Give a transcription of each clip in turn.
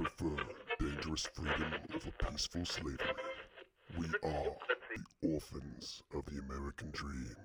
prefer dangerous freedom over peaceful slavery. We are the orphans of the American dream.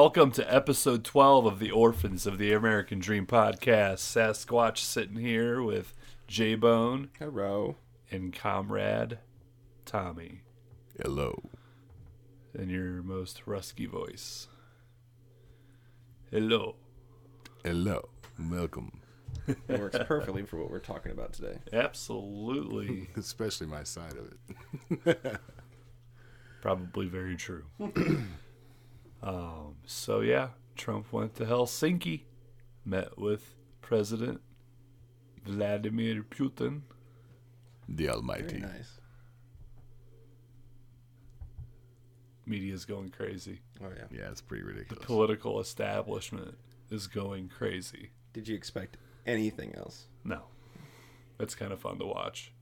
Welcome to episode 12 of the Orphans of the American Dream podcast. Sasquatch sitting here with J Bone Hello. and comrade Tommy Hello. in your most rusky voice. Hello. Hello. Welcome. It works perfectly for what we're talking about today. Absolutely. Especially my side of it. Probably very true. um, so, yeah, Trump went to Helsinki, met with President Vladimir Putin. The Very Almighty. nice. Media's going crazy. Oh yeah. Yeah, it's pretty ridiculous. The political establishment is going crazy. Did you expect anything else? No. It's kind of fun to watch.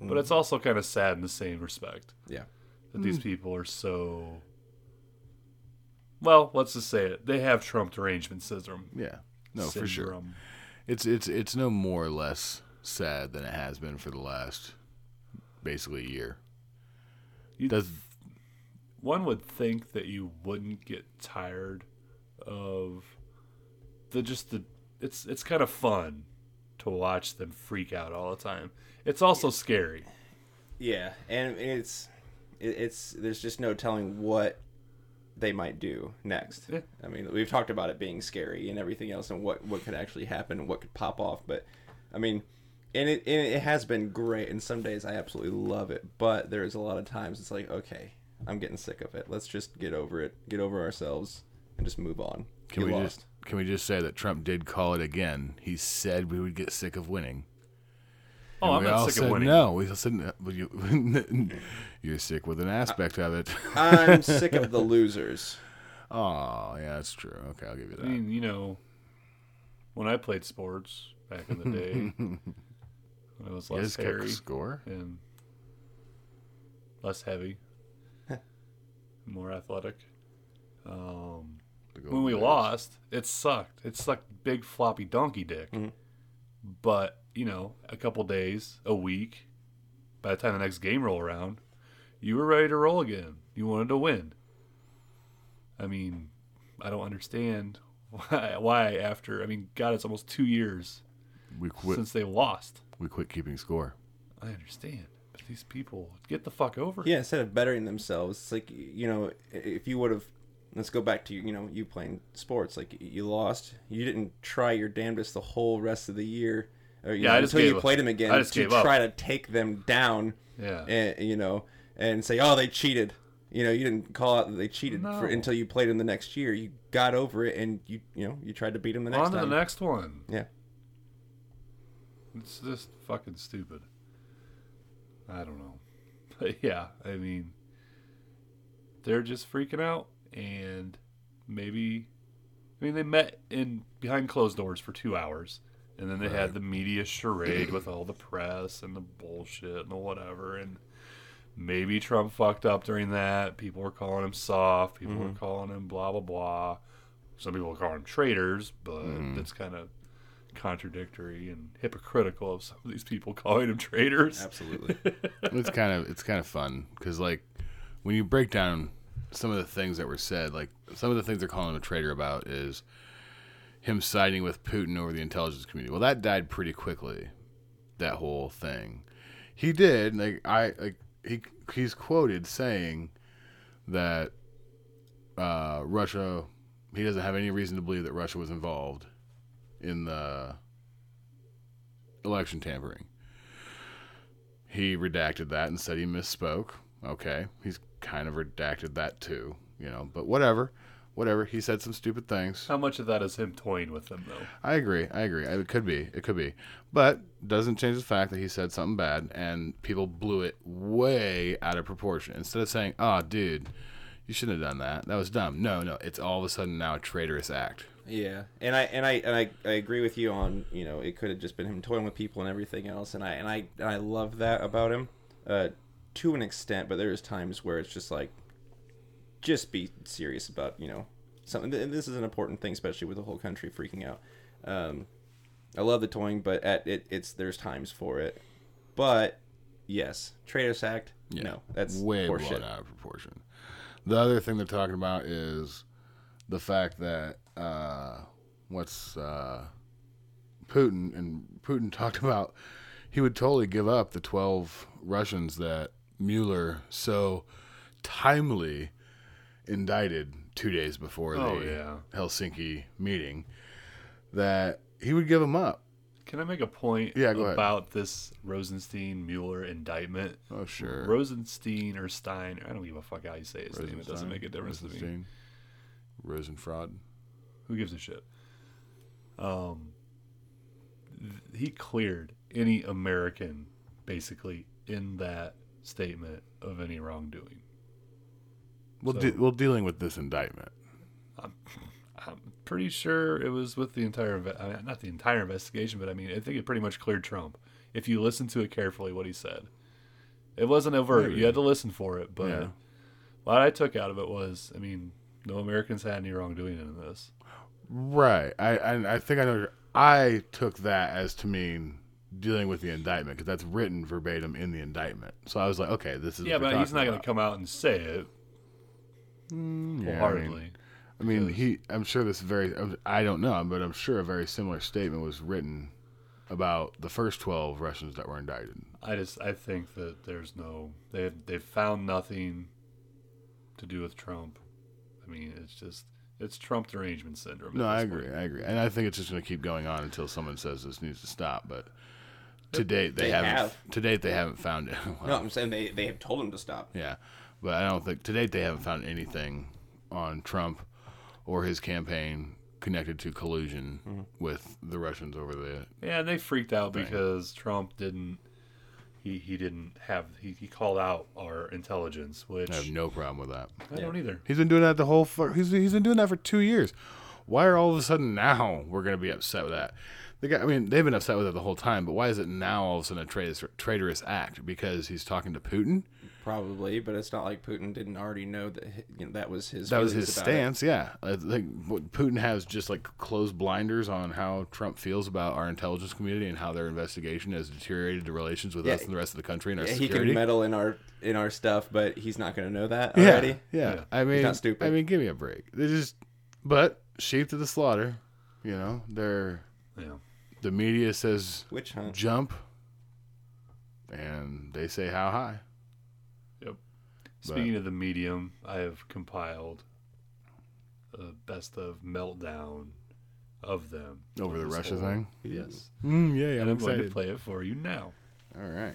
But it's also kind of sad in the same respect Yeah. that these people are so. Well, let's just say it. They have Trump derangement syndrome. Yeah. No, for sure. It's it's it's no more or less sad than it has been for the last basically a year. You- Does One would think that you wouldn't get tired of the just the. It's it's kind of fun to watch them freak out all the time. It's also scary. Yeah, and it's it's there's just no telling what they might do next. Yeah. I mean, we've talked about it being scary and everything else, and what what could actually happen, what could pop off. But I mean, and it and it has been great. And some days I absolutely love it, but there's a lot of times it's like, okay, I'm getting sick of it. Let's just get over it, get over ourselves, and just move on. can Get we lost. just can we just say that Trump did call it again? He said we would get sick of winning. Oh, And I'm we not all sick said of winning. no. We all said no. You, you're sick with an aspect of it. I'm sick of the losers. Oh, yeah, that's true. Okay, I'll give you that. I mean, you know, when I played sports back in the day, when it was You less just kept hairy score. and less heavy, more athletic. Um, when we Golden Bears. lost, it sucked. It sucked big floppy donkey dick. Mhm. But you know, a couple days, a week, by the time the next game roll around, you were ready to roll again. You wanted to win. I mean, I don't understand why. Why after? I mean, God, it's almost two years we quit. since they lost. we quit keeping score. I understand, but these people get the fuck over. Yeah, instead of bettering themselves, it's like you know, if you would have, let's go back to you know you playing sports. Like you lost, you didn't try your damnedest the whole rest of the year. Or, Yeah, know, until you up. played them again to try to take them down, yeah. and you know, and say, oh, they cheated. You know, you didn't call out that they cheated No. for, until you played them the next year. You got over it, and you you know you tried to beat them the next On to time. the next one. Yeah. It's just fucking stupid. I don't know. But yeah, I mean, they're just freaking out, and maybe, I mean, they met in behind closed doors for two hours, and then they had the media charade with all the press and the bullshit and the whatever, and maybe Trump fucked up during that. People were calling him soft. People were mm-hmm. calling him blah blah blah. Some people were calling him traitors, but mm. that's kind of contradictory and hypocritical of some of these people calling him traitors. Absolutely. it's kind of it's kind of fun because like when you break down some of the things that were said, like some of the things they're calling him a traitor about is him siding with Putin over the intelligence community. Well, that died pretty quickly. That whole thing, he did like I like he he's quoted saying that uh, Russia he doesn't have any reason to believe that Russia was involved in the election tampering. He redacted that and said he misspoke. Okay, he's kind of redacted that too, you know, but whatever. Whatever. He said some stupid things. How much of that is him toying with them, though? I agree. I agree. It could be. It could be. But doesn't change the fact that he said something bad and people blew it way out of proportion. Instead of saying, "Oh, dude, you shouldn't have done that. That was dumb. No, no, it's all of a sudden now a traitorous act. Yeah, and I and I and I, I agree with you on you know it could have just been him toying with people and everything else, and I and I and I love that about him, uh, to an extent. But there's times where it's just like, just be serious about you know something. And this is an important thing, especially with the whole country freaking out. Um, I love the toying, but at it, it's there's times for it. But yes, traitorous act. No, that's way blown out of proportion. The other thing they're talking about is the fact that uh, what's uh, Putin and Putin talked about he would totally give up the twelve Russians that Mueller so timely indicted two days before Oh, the yeah. Helsinki meeting. That he would give him up. Can I make a point Yeah, go ahead. about this Rosenstein Mueller indictment? Oh sure, Rosenstein or Stein, I don't give a fuck how you say his name. It doesn't make a difference to me. Rosenstein? Rosenfraud. Who gives a shit? Um, th- he cleared any American, basically, in that statement of any wrongdoing. Well, So- de- well, dealing with this indictment. I'm pretty sure it was with the entire, I mean, not the entire investigation, but I mean, I think it pretty much cleared Trump. If you listen to it carefully, what he said, it wasn't overt. Maybe. You had to listen for it, but Yeah. what I took out of it was, I mean, no Americans had any wrongdoing in this. Right. I, I I think I know. I took that as to mean dealing with the indictment because that's written verbatim in the indictment. So I was like, okay, this is Yeah, but he's not going to come out and say it about. Yeah, I mean- I mean, he. I'm sure this very. I don't know, but I'm sure a very similar statement was written about the first 12 Russians that were indicted. I just I think that there's no they they've found nothing to do with Trump. I mean, it's just it's Trump derangement syndrome. No, I agree. point. I agree, and I think it's just going to keep going on until someone says this needs to stop. But to date, they, They haven't. have. To date, they haven't found it. No, I'm saying they they have told him to stop. Yeah, but I don't think to date they haven't found anything on Trump or his campaign connected to collusion Mm-hmm. with the Russians over the. Yeah, they freaked out Thing. because Trump didn't he he didn't have he, he called out our intelligence, which I have no problem with that. I don't either. He's been doing that the whole. fu- He's he's been doing that for two years. Why are all of a sudden now we're going to be upset with that? The guy, I mean, they've been upset with it the whole time, but why is it now all of a sudden a traitorous, traitorous act? Because he's talking to Putin. Probably, but it's not like Putin didn't already know that you know that was his. That was his about it. stance. Yeah, I think Putin has just like closed blinders on how Trump feels about our intelligence community and how their investigation has deteriorated the relations with Yeah. us and the rest of the country and our Yeah, he can meddle in our in our stuff, but he's not going to know that yeah, already. yeah, Yeah. I mean, not stupid. I mean, give me a break. They just, but sheep to the slaughter. You know, they're Yeah. the media says Witch hunt. jump, and they say how high. Speaking of the medium, I have compiled a best of meltdown of them Over the Russia whole- thing? Yes. Mm, yeah, yeah, and I'm I'm going to play it for you now. All right.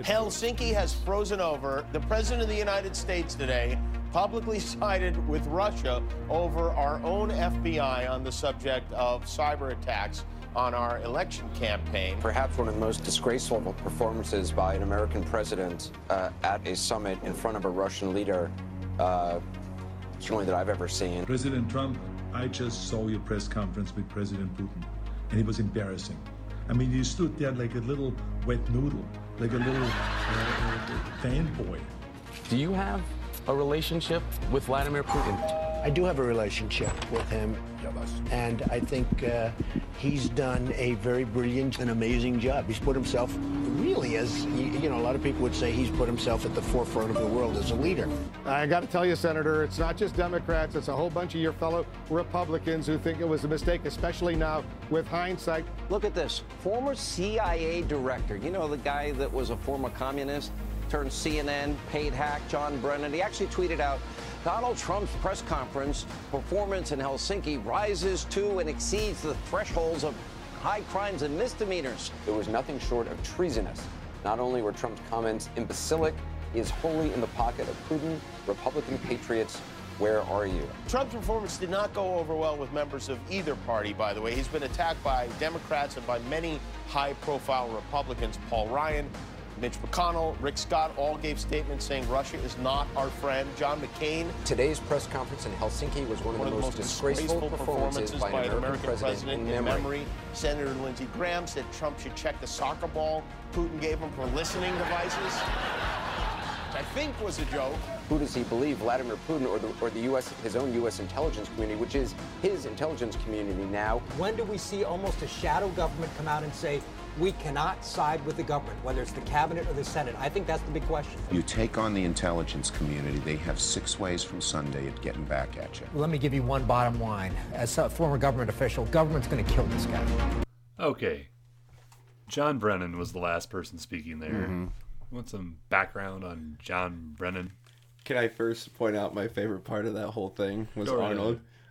Helsinki has frozen over. The President of the United States today publicly sided with Russia over our own FBI on the subject of cyber attacks on our election campaign. Perhaps one of the most disgraceful performances by an American president uh, at a summit in front of a Russian leader, uh, certainly that I've ever seen. President Trump, I just saw your press conference with President Putin, and it was embarrassing. I mean, you stood there like a little wet noodle, like a little uh, fanboy. Do you have a relationship with Vladimir Putin? I do have a relationship with him, and I think uh, he's done a very brilliant and amazing job. He's put himself, really, as you know, a lot of people would say, he's put himself at the forefront of the world as a leader. I got to tell you, Senator, it's not just Democrats, it's a whole bunch of your fellow Republicans who think it was a mistake, especially now with hindsight. Look at this. Former CIA director, you know, the guy that was a former communist, turned CNN, paid hack, John Brennan. He actually tweeted out Donald Trump's press conference performance in Helsinki rises to and exceeds the thresholds of high crimes and misdemeanors. It was nothing short of treasonous. Not only were Trump's comments imbecilic, he is wholly in the pocket of Putin, Republican patriots. Where are you? Trump's performance did not go over well with members of either party, by the way. He's been attacked by Democrats and by many high profile Republicans. Paul Ryan, Mitch McConnell, Rick Scott all gave statements saying Russia is not our friend. John McCain. Today's press conference in Helsinki was one of, One the, most disgraceful, performances by, an American, president, in memory. Senator Lindsey Graham said Trump should check the soccer ball Putin gave him for listening devices. Which I think was a joke. Who does he believe, Vladimir Putin or the, or the U.S. his own U.S. intelligence community, which is his intelligence community now? When do we see almost a shadow government come out and say we cannot side with the government, whether it's the cabinet or the Senate? I think that's the big question. You take on the intelligence community, they have six ways from Sunday at getting back at you. Let me give you one bottom line. As a former government official, government's going to kill this guy. Okay. John Brennan was the last person speaking there. Mhm. Want some background on John Brennan? Can I first point out my favorite part of that whole thing was Go right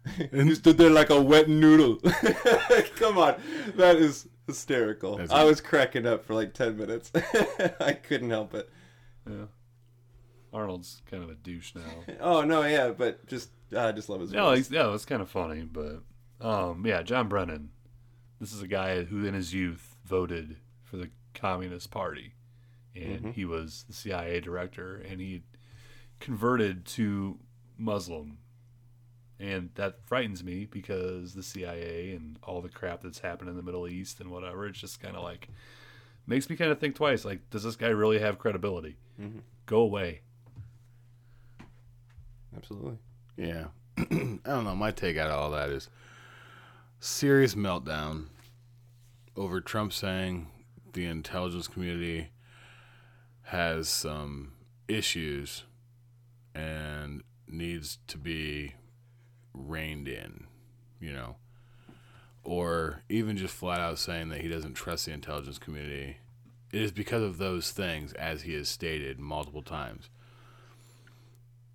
Arnold. he stood there like a wet noodle. Come on, that is hysterical. That's I was cracking up for like ten minutes. I couldn't help it. Yeah. Arnold's kind of a douche now. Oh no, yeah, but just I just love his No, voice. yeah, it's kind of funny, but um, yeah, John Brennan. This is a guy who, in his youth, voted for the Communist Party, and Mhm. he was the CIA director, and he converted to Muslim, and that frightens me because the CIA and all the crap that's happened in the Middle East and whatever. It's just kind of like makes me kind of think twice. Like, does this guy really have credibility? Mhm. Go away. Absolutely. Yeah. I don't know. My take out of all that is serious meltdown over Trump saying the intelligence community has some issues and needs to be reined in, you know. Or even just flat out saying that he doesn't trust the intelligence community. It is because of those things, as he has stated multiple times.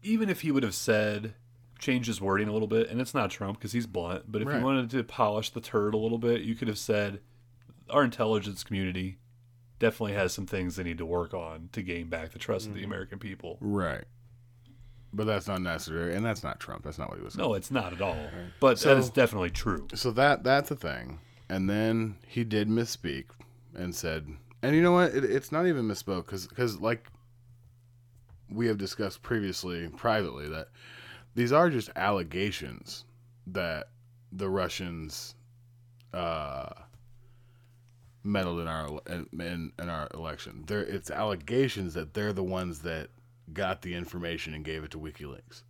even if he would have said change his wording a little bit and it's not trump because he's blunt but if Right. you wanted to polish the turd a little bit you could have said our intelligence community definitely has some things they need to work on to gain back the trust of the mm-hmm. american people Right. But that's not necessary, and that's not Trump. That's not what he was saying. no it's not at all but that is definitely true So that that's a thing. And then he did misspeak and said, and you know what? It, it's not even misspoke because like we have discussed previously privately that these are just allegations that the Russians uh, meddled in our in, in our election. There, it's allegations that they're the ones that got the information and gave it to WikiLeaks.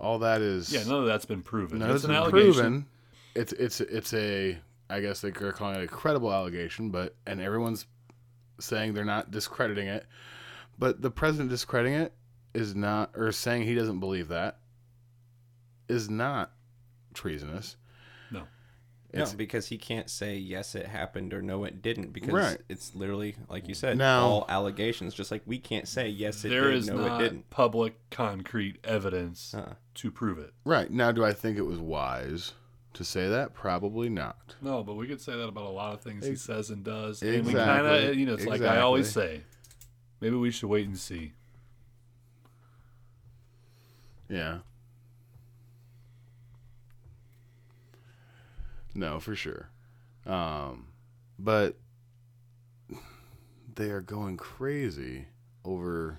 All that is yeah none of that's been proven None of an it's allegation proven. It's it's it's a I guess they're calling it a credible allegation, but and everyone's saying they're not discrediting it. But the president discrediting it is not or saying he doesn't believe that is not treasonous. No No, because he can't say yes it happened or no it didn't because Right. it's literally like you said Now- all allegations just like we can't say yes it there did is no not it didn't. public concrete evidence Uh-uh. to prove it right. Now do I think it was wise to say that? Probably not. no but we could say that about a lot of things he says and does and we kind Exactly. of you know it's like i always say maybe we should wait and see Yeah. No, for sure. Um, but they are going crazy over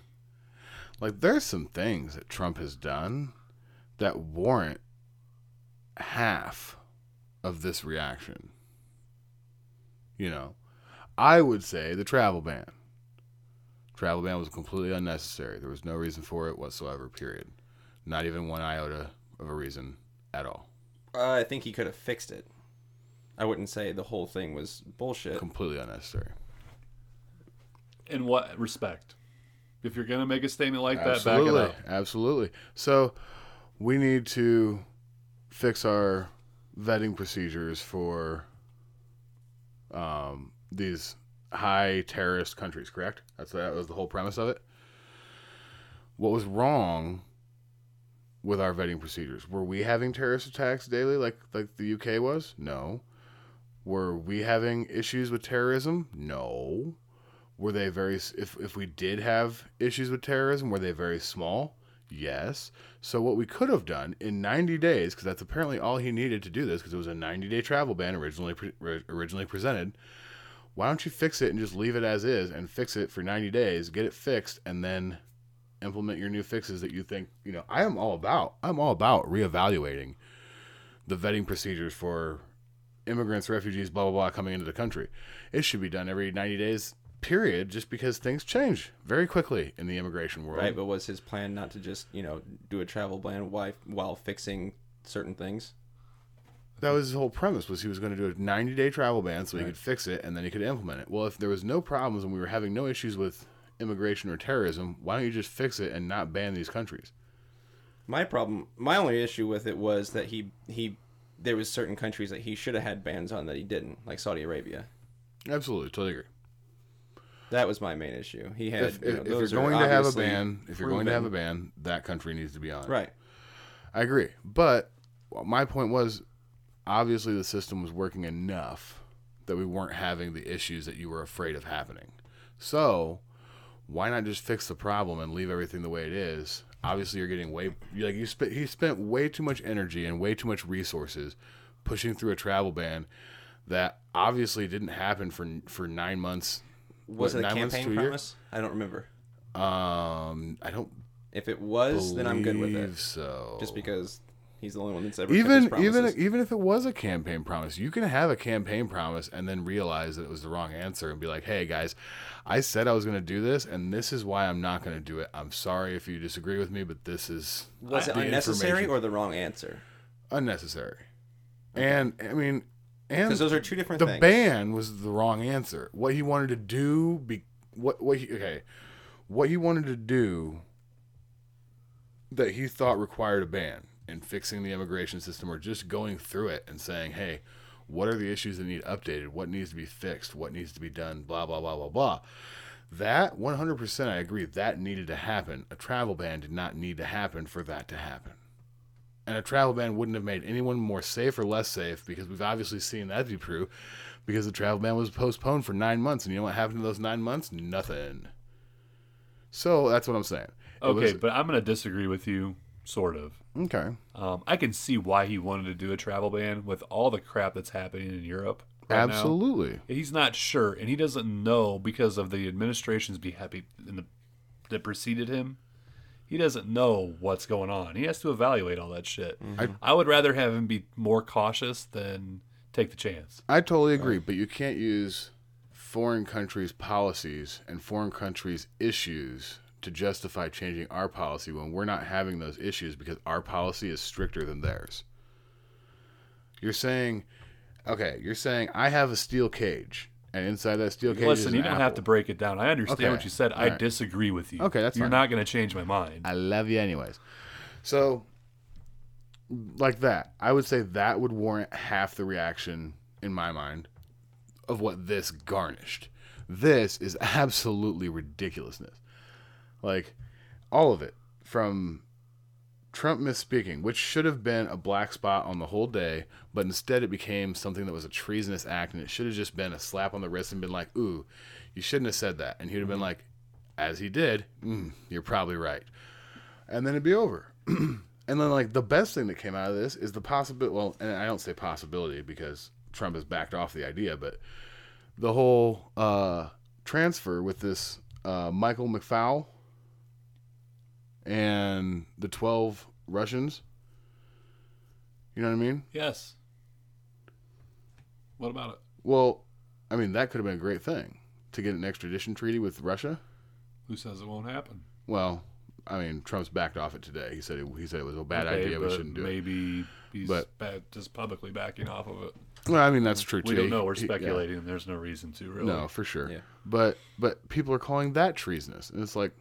like there's some things that Trump has done that warrant half of this reaction. You know, I would say the travel ban. Travel ban was completely unnecessary. There was no reason for it whatsoever, period. Not even one iota of a reason at all. Uh, I think he could have fixed it. I wouldn't say the whole thing was bullshit. Completely unnecessary. in what respect if you're going to make a statement like that Absolutely. back it up Absolutely. So we need to fix our vetting procedures for um, these high terrorist countries, correct? That's that was the whole premise of it. What was wrong with our vetting procedures? Were we having terrorist attacks daily like like the UK was? No. Were we having issues with terrorism? No. Were they very if if we did have issues with terrorism, were they very small? Yes. So what we could have done in 90 days because that's apparently all he needed to do this because it was a 90-day travel ban originally pre- originally presented Why don't you fix it and just leave it as is and fix it for 90 days, get it fixed, and then implement your new fixes that you think, you know, I am all about. I'm all about reevaluating the vetting procedures for immigrants, refugees, blah, blah, blah, coming into the country. It should be done every 90 days, period, just because things change very quickly in the immigration world. Right, but was his plan not to just you know do a travel ban while while fixing certain things? That was his whole premise was he was going to do a 90 day travel ban so he could fix it and then he could implement it. Well, if there was no problems and we were having no issues with immigration or terrorism, why don't you just fix it and not ban these countries? My problem, my only issue with it was that he he there was certain countries that he should have had bans on that he didn't, like Saudi Arabia. Absolutely, totally agree. That was my main issue. He had if, you know, if, if you're going to have a ban, if you're going to have a ban, that country needs to be on. it. Right. I agree. But my point was obviously the system was working enough that we weren't having the issues that you were afraid of happening. So, why not just fix the problem and leave everything the way it is? Obviously, you're getting way like you spent he spent way too much energy and way too much resources pushing through a travel ban that obviously didn't happen for for 9 months. Was what, it a nine months campaign promise? I don't remember. Um, I don't. If it was, then I'm good with it. So Just because he's the only one that's ever even even even if it was a campaign promise, you can have a campaign promise and then realize that it was the wrong answer and be like, "Hey guys, I said I was going to do this, and this is why I'm not going to do it. I'm sorry if you disagree with me, but this is uh, was it unnecessary or the wrong answer? unnecessary?" And I mean, and those are two different the things. ban was the wrong answer. What he wanted to do, be what what he okay, what he wanted to do that he thought required a ban and fixing the immigration system or just going through it and saying, hey, what are the issues that need updated? What needs to be fixed? What needs to be done? Blah, blah, blah, blah, blah. That 100% I agree. That needed to happen. A travel ban did not need to happen for that to happen. And a travel ban wouldn't have made anyone more safe or less safe because we've obviously seen that be true because the travel ban was postponed for nine months. And you know what happened in those nine months? Nothing. So that's what I'm saying. It Okay, was- but I'm going to disagree with you, sort of. Okay. Um, I can see why he wanted to do a travel ban with all the crap that's happening in Europe. right now. Absolutely. He's not sure, and he doesn't know because of the administration's be happy in the that preceded him. He doesn't know what's going on. He has to evaluate all that shit. I- I would rather have him be more cautious than take the chance. I totally agree, but you can't use foreign countries' policies and foreign countries' issues to justify changing our policy when we're not having those issues because our policy is stricter than theirs. You're saying, okay, you're saying I have a steel cage, and inside that steel cage is Listen, you don't have to break it down. I understand Okay. what you said. I All right. disagree with you. Okay, that's You're fine. not going to change my mind. I love you anyways. So, like that, I would say that would warrant half the reaction in my mind of what this garnished. This is absolutely ridiculousness. Like, all of it from Trump misspeaking, which should have been a black spot on the whole day, but instead it became something that was a treasonous act, and it should have just been a slap on the wrist and been like, "Ooh, you shouldn't have said that," and he'd have been like, "As he did, mm, you're probably right," and then it'd be over. and then like the best thing that came out of this is the possibility. Well, and I don't say possibility because Trump has backed off the idea, but the whole uh, transfer with this uh, Michael McFaul and the 12 Russians. You know what I mean? Yes. What about it? Well, I mean, that could have been a great thing to get an extradition treaty with Russia. Who says it won't happen? Well, I mean, Trump's backed off it today. He said it, he said it was a bad Okay, idea. We shouldn't do it. maybe he's But- ba- just publicly backing off of it. Well, I mean, that's true We don't know. We're He- yeah. speculating. There's no reason to really. No, for sure. Yeah. But but people are calling that treasonous, and it's like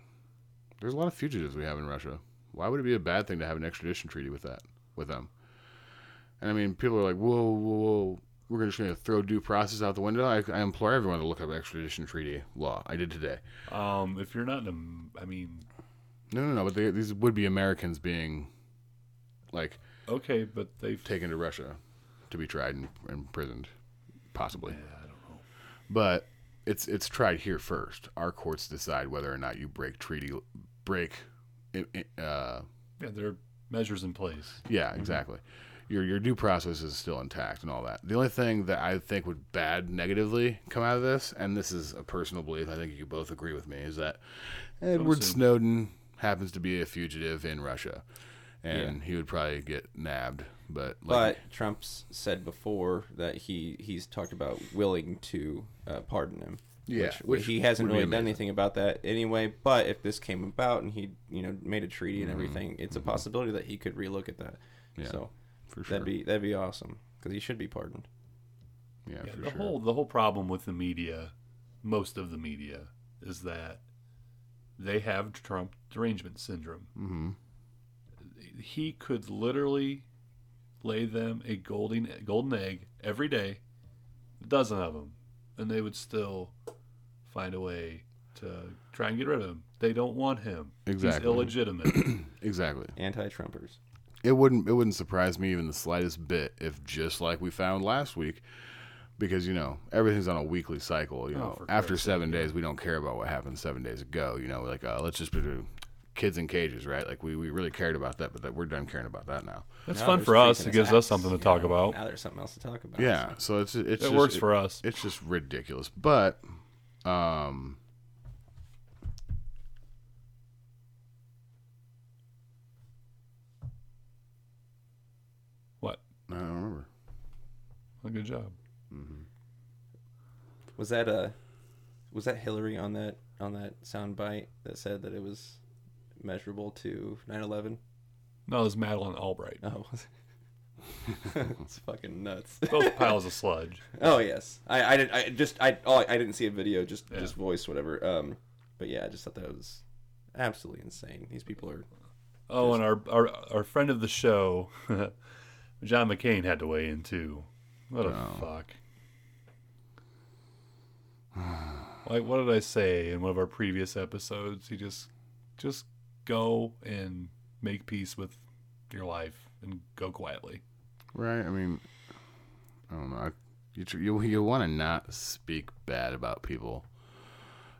there's a lot of fugitives we have in Russia. Why would it be a bad thing to have an extradition treaty with that with them? And I mean, people are like, whoa, whoa, whoa. We're just going to throw due process out the window. I, I implore everyone to look up extradition treaty law. I did today. Um, if you're not, in a, I mean, No, no, no. But they, these would be Americans being like okay, but they've taken to Russia to be tried and, and imprisoned, possibly. Yeah, I don't know. But it's it's tried here first. Our courts decide whether or not you break treaty, break. Uh, yeah, there are measures in place. yeah, exactly. your your due process is still intact and all that. The only thing that I think would bad negatively come out of this, and this is a personal belief, I think you both agree with me, is that Edward. Snowden happens to be a fugitive in Russia, and he would probably get nabbed. But like, But Trump's said before that he he's talked about willing to uh, pardon him. Yeah, which, which he hasn't really done amazing. anything about that anyway. But if this came about and he you know made a treaty and Mhm, everything, it's a possibility that he could relook at that. Yeah, so for sure. that'd be that'd be awesome because he should be pardoned. yeah, Yeah, for the sure. whole the whole problem with the media, most of the media, is that they have Trump derangement syndrome. Mhm. He could literally lay them a golden golden egg every day, a dozen of them, and they would still find a way to try and get rid of him. They don't want him. Exactly. He's illegitimate. exactly. Anti-Trumpers. It wouldn't it wouldn't surprise me even the slightest bit if just like we found last week, because you know everything's on a weekly cycle. You Oh, know, for after Christ's seven days, we don't care about what happened seven days ago. You know, like uh, let's just do kids in cages, right? Like we, we really cared about that, but that we're done caring about that now. That's Now fun for us. It gives us something to talk know, about. Now there's something else to talk about. Yeah, so. so it's it's It just, works for us. It's just ridiculous, but um. What? I don't remember. Well, good job. Was that a was that Hillary on that on that sound bite that said that it was measurable to 9/11? No, it was Madeleine Albright. Oh, it's fucking nuts. Both piles of sludge. Oh yes, I I did I just I oh I didn't see a video just Yeah. just voice whatever. Um, but yeah, I just thought that was absolutely insane. These people are Oh, and our, our our friend of the show, John McCain, had to weigh in too. What a Oh. fuck. like, what did I say in one of our previous episodes? He just just go and make peace with your life and go quietly. Right. I mean, I don't know. I, you tr- you you want to not speak bad about people,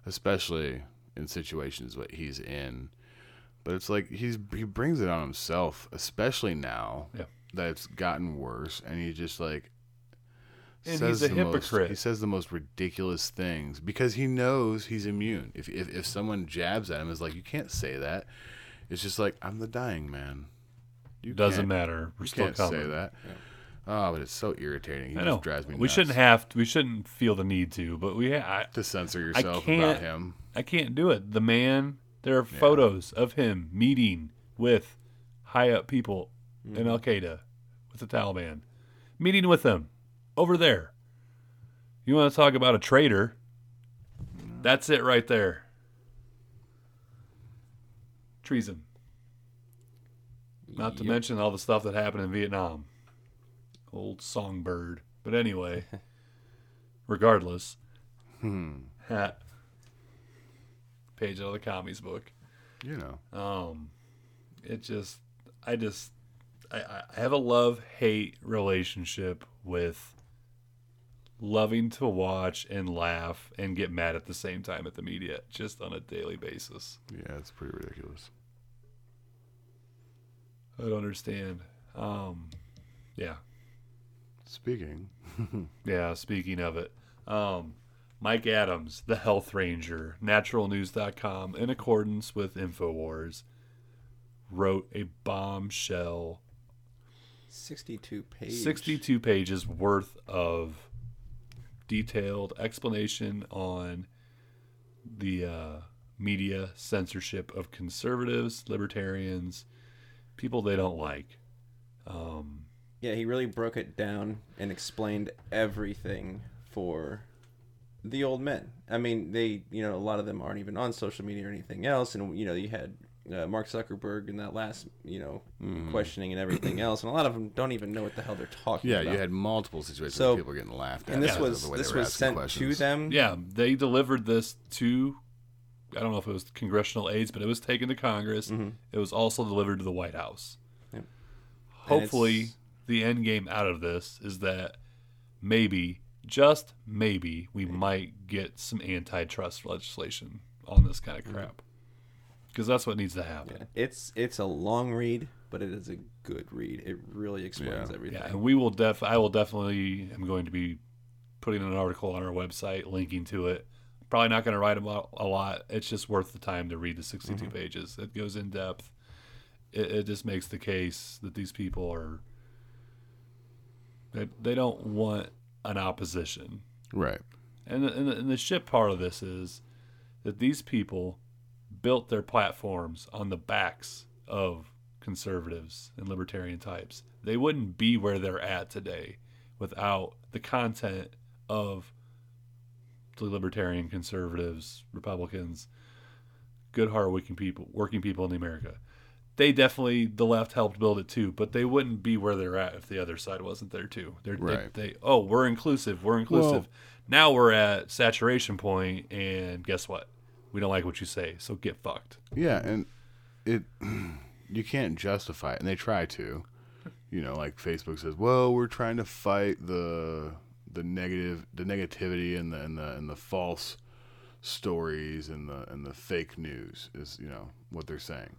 especially in situations what he's in. But it's like he's he brings it on himself, especially now Yeah. that it's gotten worse, and he just like And he's a the most- he says the most ridiculous things because he knows he's immune. If if if someone jabs at him, it's like you can't say that. It's just like I'm the dying man. You Doesn't matter. We're you still can't say coming. that. Oh, but it's so irritating. He I just know. drives me we shouldn't have. To, we shouldn't feel the need to, but we I, to censor yourself about him. I can't do it. The man. There are photos of him meeting with high up people in mm-hmm. Al Qaeda with the Taliban, meeting with them over there. You want to talk about a traitor? That's it right there. Treason. Not to Yep. mention all the stuff that happened in Vietnam. Old songbird. But anyway, regardless, Hmm. hat page out of the commies book. You know. Um, it just, I just, I, I I have a love hate relationship with loving to watch and laugh and get mad at the same time at the media, just on a daily basis. Yeah, it's pretty ridiculous. I don't understand. Um, yeah, Speaking. yeah. Speaking of it, um, Mike Adams, the Health Ranger, naturalnews.com, in accordance with InfoWars, wrote a bombshell 62 pages 62 pages worth of detailed explanation on the uh, media censorship of conservatives, libertarians, people they don't like. Um, Yeah, he really broke it down and explained everything for the old men. I mean, they, you know, a lot of them aren't even on social media or anything else. And, you know, you had uh, Mark Zuckerberg and that last, you know, Mhm. questioning and everything else. And a lot of them don't even know what the hell they're talking Yeah, about. you had multiple situations So- where people were getting laughed at. And this because was the way this was asking sent to them. yeah, they delivered this to, I don't know if it was congressional aides, but it was taken to Congress. It was also delivered to the White House. Yep. Hopefully, the end game out of this is that maybe, just maybe, we might get some antitrust legislation on this kind of crap. Because that's what needs to happen. It's it's a long read, but it is a good read. It really explains everything. Yeah, and we will def. I will definitely. am going to be putting an article on our website, linking to it. Probably not going to write about a lot. It's just worth the time to read the 62 Mhm. pages. It goes in depth. It, it just makes the case that these people are. They, they don't want an opposition. Right. And the, and, the, and the shit part of this is that these people built their platforms on the backs of conservatives and libertarian types. They wouldn't be where they're at today without the content of the libertarian conservatives, Republicans, good hard working people, working people in America. They definitely the left helped build it too, but they wouldn't be where they're at if the other side wasn't there too. They're, Right. they, they oh we're inclusive, we're inclusive. Well- now we're at saturation point, and guess what? We don't like what you say, so get fucked. Yeah, and it you can't justify it, and they try to. You know, like Facebook says, "Well, we're trying to fight the the negative, the negativity, and the and the and the false stories and the and the fake news is you know what they're saying."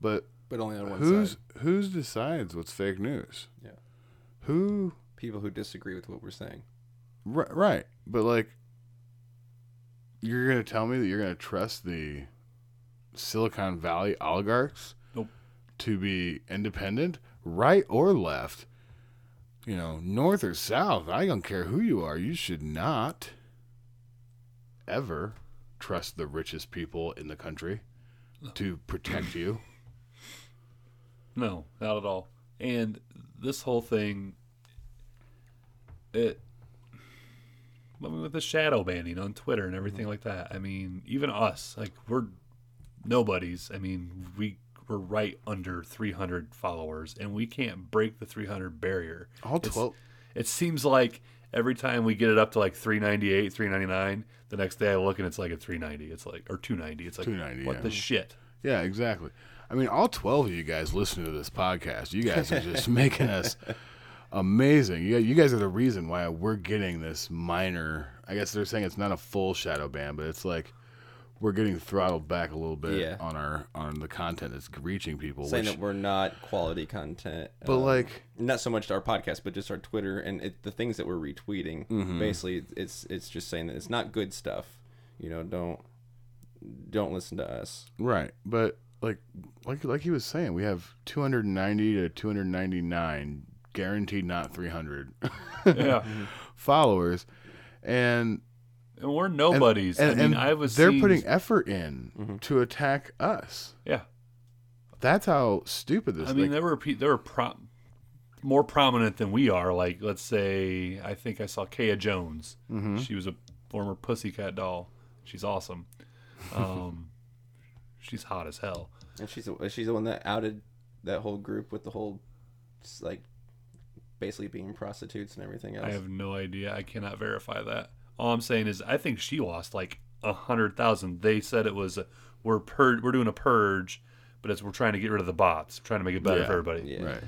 But But only on one who's side. who's decides what's fake news? Yeah. Who? People who disagree with what we're saying. Right, right. But like, you're gonna tell me that you're gonna trust the Silicon Valley oligarchs Nope. to be independent, right or left? You know, north or south. I don't care who you are. You should not ever trust the richest people in the country to protect you. No, not at all. And this whole thing, it, I mean, with the shadow banning on Twitter and everything mm-hmm. like that. I mean, even us, like we're nobodies. I mean, we we're right under 300 followers, and we can't break the 300 barrier. All 12 It seems like every time we get it up to like 398, 399, the next day I look and it's like at 390. It's like or 290. It's like 290. What yeah. the shit? Yeah, exactly. I mean, all 12 of you guys listening to this podcast, you guys are just making us amazing. You, you guys are the reason why we're getting this minor. I guess they're saying it's not a full shadow ban, but it's like we're getting throttled back a little bit Yeah. on our on the content that's reaching people. saying which, that we're not quality content. um, But, like- not so much to our podcast, but just our Twitter and it, the things that we're retweeting. Mhm. Basically, it's it's just saying that it's not good stuff. You know, don't don't listen to us. Right, but like like like he was saying, we have 290 to 299 guaranteed, not 300. Yeah. followers, and And we're nobodies. I mean, I was they're seeing- putting effort in to attack us. Yeah. That's how stupid this. Is. I mean, like, there were pe- there were pro- more prominent than we are. Like, let's say, I think I saw Kaya Jones. Mhm. She was a former Pussycat doll. She's awesome. Um, she's hot as hell. And she's the, she's the one that outed that whole group with the whole like basically being prostitutes and everything else. I have no idea. I cannot verify that. All I'm saying is, I think she lost like a hundred thousand. They said it was a, we're pur- we're doing a purge, but it's we're trying to get rid of the bots, trying to make it better Yeah. for everybody. Yeah. Right.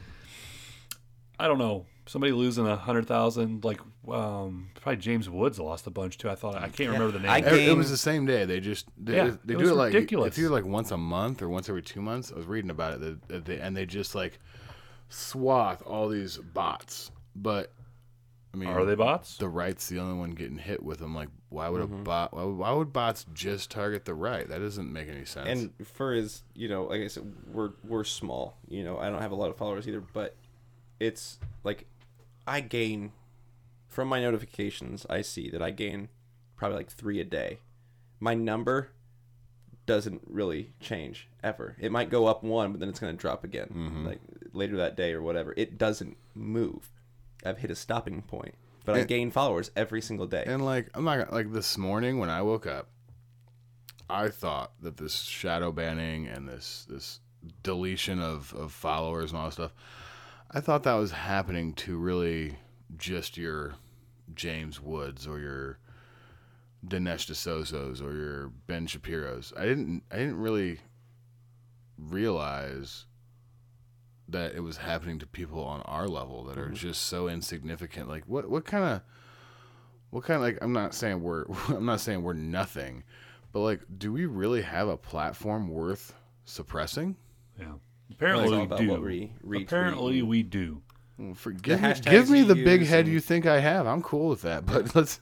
I don't know. Somebody losing a hundred thousand, like um, probably James Woods lost a bunch too. I thought I can't remember the name. it, it was the same day. They just they, Yeah, they it do was it like ridiculous. it's either like once a month or once every two months. I was reading about it, that, that they, and they just like swath all these bots. But I mean, Are they bots? The right's the only one getting hit with them. Like, why would Mhm. a bot? Why would, why would bots just target the right? That doesn't make any sense. And for his, you know, like I said, we're we're small. You know, I don't have a lot of followers either, but it's like I gain from my notifications. I see that I gain probably like three a day. My number doesn't really change ever. It might go up one, but then it's going to drop again, Mhm. like later that day or whatever. It doesn't move. I've hit a stopping point, but I gain followers every single day. And like I'm not like this morning when I woke up, I thought that this shadow banning and this this deletion of, of followers and all that stuff, I thought that was happening to really just your James Woods or your Dinesh D'Souza's or your Ben Shapiro's. I didn't I didn't really realize that it was happening to people on our level that are Mhm. just so insignificant. Like what what kind of what kind of like I'm not saying we're I'm not saying we're nothing, but like do we really have a platform worth suppressing? Yeah. Apparently we do. we retweet Apparently we do. For, give, me, give me the big head and- you think I have. I'm cool with that. But let's.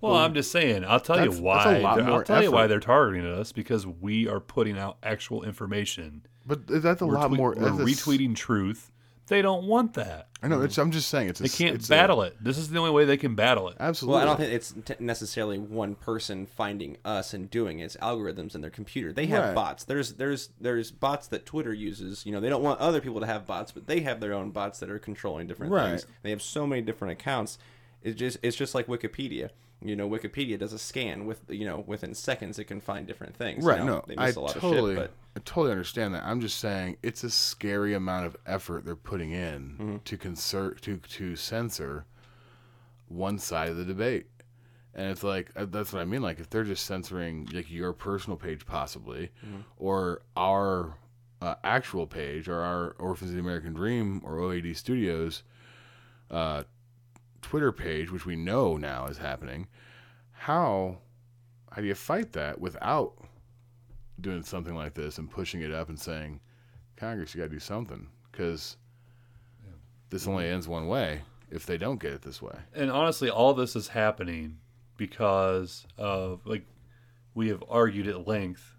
Well, I'm just saying. I'll tell That's- you that's why. a lot they're- I'll more tell you why they're targeting us because we are putting out actual information. But that's a We're lot tweet- more. We're that's a s- retweeting truth. They don't want that. I know. It's, I'm just saying. It's. A, They can't it's battle a, it. This is the only way they can battle it. Absolutely. Well, I don't think it's t- necessarily one person finding us and doing it. It's algorithms in their computer. They have Right. bots. There's there's there's bots that Twitter uses. You know, they don't want other people to have bots, but they have their own bots that are controlling different Right. things. They have so many different accounts. It's just it's just like Wikipedia. You know, Wikipedia does a scan with you know within seconds it can find different things. Right. You know, no, they I miss a lot totally, of shit, I totally understand that. I'm just saying it's a scary amount of effort they're putting in Mm-hmm. to concert to to censor one side of the debate, and it's like uh, that's what I mean. Like if they're just censoring like your personal page possibly, Mm-hmm. or our uh, actual page, or our Orphans of the American Dream or OAD Studios uh, Twitter page, which we know now is happening. How how do you fight that without doing something like this and pushing it up and saying, Congress, you got to do something because this only ends one way if they don't get it this way. and honestly, all this is happening because of like we have argued at length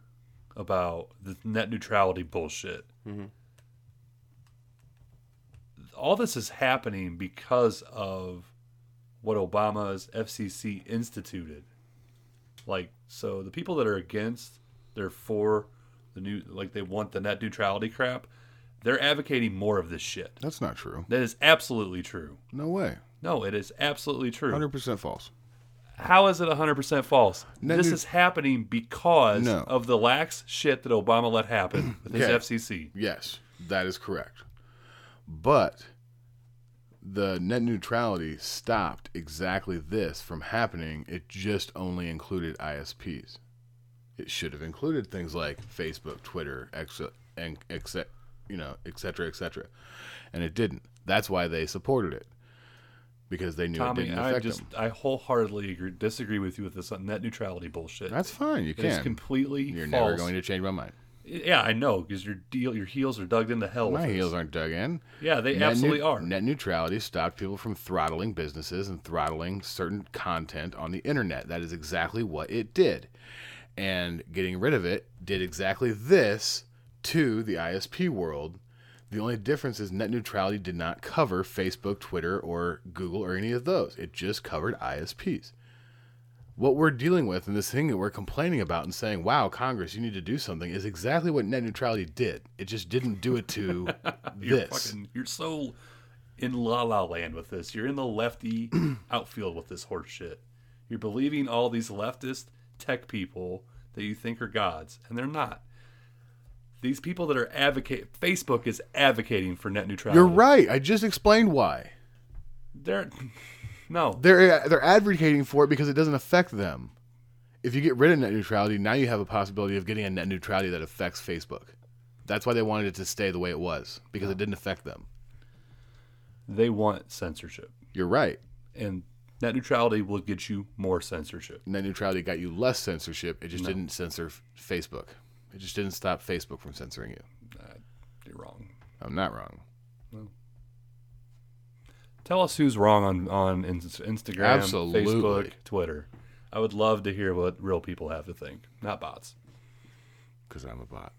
about the net neutrality bullshit. Mhm. All this is happening because of what Obama's FCC instituted. Like, so the people that are against, they're for the new, like they want the net neutrality crap. They're advocating more of this shit. That's not true. That is absolutely true. No way. No, it is absolutely true. 100% false. How is it 100% false? Net this is happening because No. of the lax shit that Obama let happen with his Okay. FCC. Yes, that is correct. But the net neutrality stopped exactly this from happening. It just only included ISPs. It should have included things like Facebook, Twitter, ex- and except you know, et cetera, et cetera. And it didn't. That's why they supported it because they knew it Tommy, didn't I just them. I wholeheartedly agree, disagree with you with this net neutrality bullshit. That's fine. You It can. completely You're false. never going to change my mind. Yeah, I know because your deal, your heels are dug into hell. My heels aren't dug in. Yeah, they Net absolutely neu- are. Net neutrality stopped people from throttling businesses and throttling certain content on the internet. That is exactly what it did. And getting rid of it did exactly this to the ISP world. The only difference is net neutrality did not cover Facebook, Twitter, or Google, or any of those. It just covered ISPs. What we're dealing with and this thing that we're complaining about and saying, wow, Congress, you need to do something, is exactly what net neutrality did. It just didn't do it to You're this. fucking, you're so in la la land with this. You're in the lefty outfield with this horse shit. You're believing all these leftist tech people that you think are gods, and they're not. These people that are advocate Facebook is advocating for net neutrality. You're right. I just explained why. They're no. They're uh, they're advocating for it because it doesn't affect them. If you get rid of net neutrality, now you have a possibility of getting a net neutrality that affects Facebook. That's why they wanted it to stay the way it was because it didn't affect them. They want censorship. You're right. And net neutrality will get you more censorship. Net neutrality got you less censorship. It just No. didn't censor Facebook. It just didn't stop Facebook from censoring you. Uh, you're wrong. I'm not wrong. Tell us who's wrong on on Instagram, Absolutely. Facebook, Twitter. I would love to hear what real people have to think, not bots. Because I'm a bot.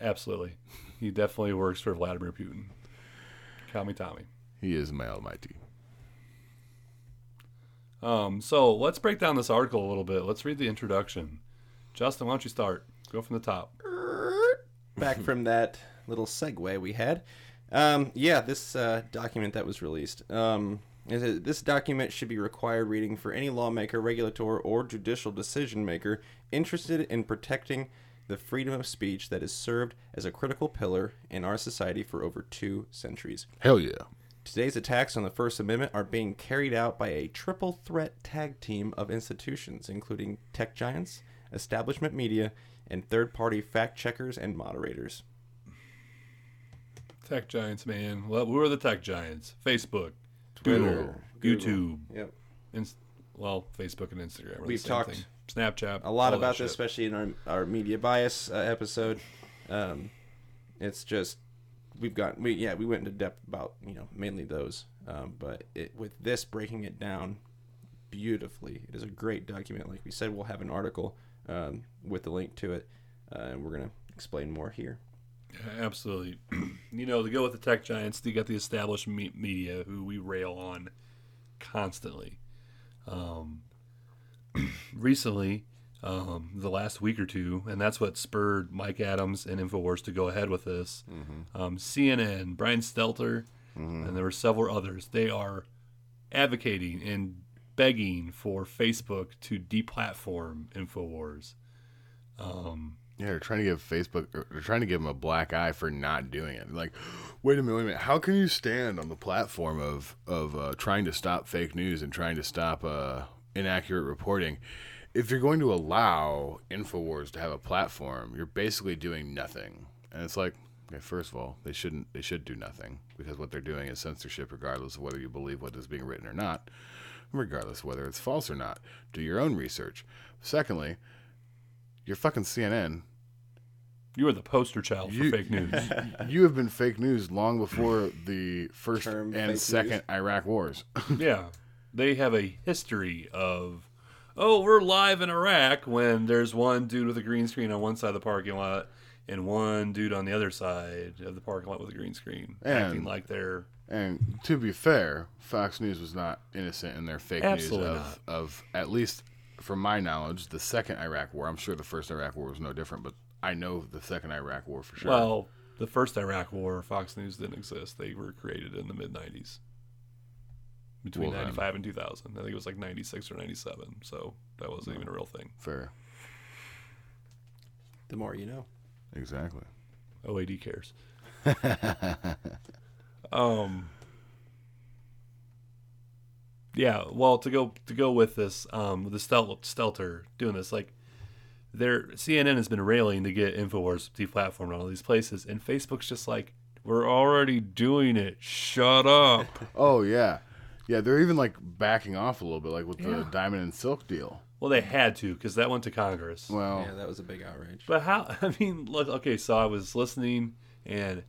Absolutely, he definitely works for Vladimir Putin. Call me Tommy. He is my almighty. Um, so let's break down this article a little bit. Let's read the introduction. Justin, why don't you start? Go from the top. back from that little segue we had. Um, yeah, this uh, document that was released. Um, is it- this document should be required reading for any lawmaker, regulator, or judicial decision maker interested in protecting the freedom of speech that has served as a critical pillar in our society for over two centuries. Hell yeah. Today's attacks on the First Amendment are being carried out by a triple threat tag team of institutions, including tech giants, establishment media, and third party fact checkers and moderators. Tech giants, man. Well, who are the tech giants? Facebook, Twitter, Google, Google. YouTube. Yep. Inst- well, Facebook and Instagram. Are We've same talked thing. Snapchat. a lot all that about shit. this, especially in our, our media bias uh, episode. Um, it's just we've got we yeah we went into depth about you know mainly those, um, but it with this breaking it down beautifully. It is a great document. Like we said, we'll have an article um, with the link to it, uh, and we're gonna explain more here. Yeah, absolutely. you know, to go with the tech giants, you got the established me- media who we rail on constantly. Um, recently, um, the last week or two, and that's what spurred Mike Adams and Infowars to go ahead with this. Um, CNN, Brian Stelter, and there were several others. They are advocating and begging for Facebook to deplatform Infowars. Um, Yeah, they're trying to give Facebook. They're trying to give them a black eye for not doing it. Like, wait a minute, wait a minute. How can you stand on the platform of of uh, trying to stop fake news and trying to stop uh, inaccurate reporting? If you're going to allow Infowars to have a platform, you're basically doing nothing. And it's like, okay, first of all, they shouldn't. They should do nothing because what they're doing is censorship, regardless of whether you believe what is being written or not, regardless of whether it's false or not. Do your own research. Secondly, you're fucking CNN. You are the poster child for fake news. you have been fake news long before the first Term and second news. Iraq wars. yeah, they have a history of, oh, we're live in Iraq when there's one dude with a green screen on one side of the parking lot and one dude on the other side of the parking lot with a green screen, acting like they're And to be fair, Fox News was not innocent in their fake news of, of at least from my knowledge, the second Iraq war. I'm sure the first Iraq war was no different, but I know the second Iraq war for sure. well. The first Iraq War, Fox News didn't exist. They were created in the mid '90s, between Well, then. '95 and 2000. I think it was like '96 or '97. So that wasn't even a real thing. fair. The more you know. Exactly. OAD cares. um. Yeah, well, to go to go with this, um, the Stel- Stelter doing this, like, their CNN has been railing to get Infowars deplatformed on all these places, and Facebook's just like, we're already doing it. Shut up. Oh yeah, yeah. They're even like backing off a little bit, like with the Diamond and Silk deal. well, they had to because that went to Congress. Well, Yeah, that was a big outrage. But how? I mean, look. Okay, so I was listening, and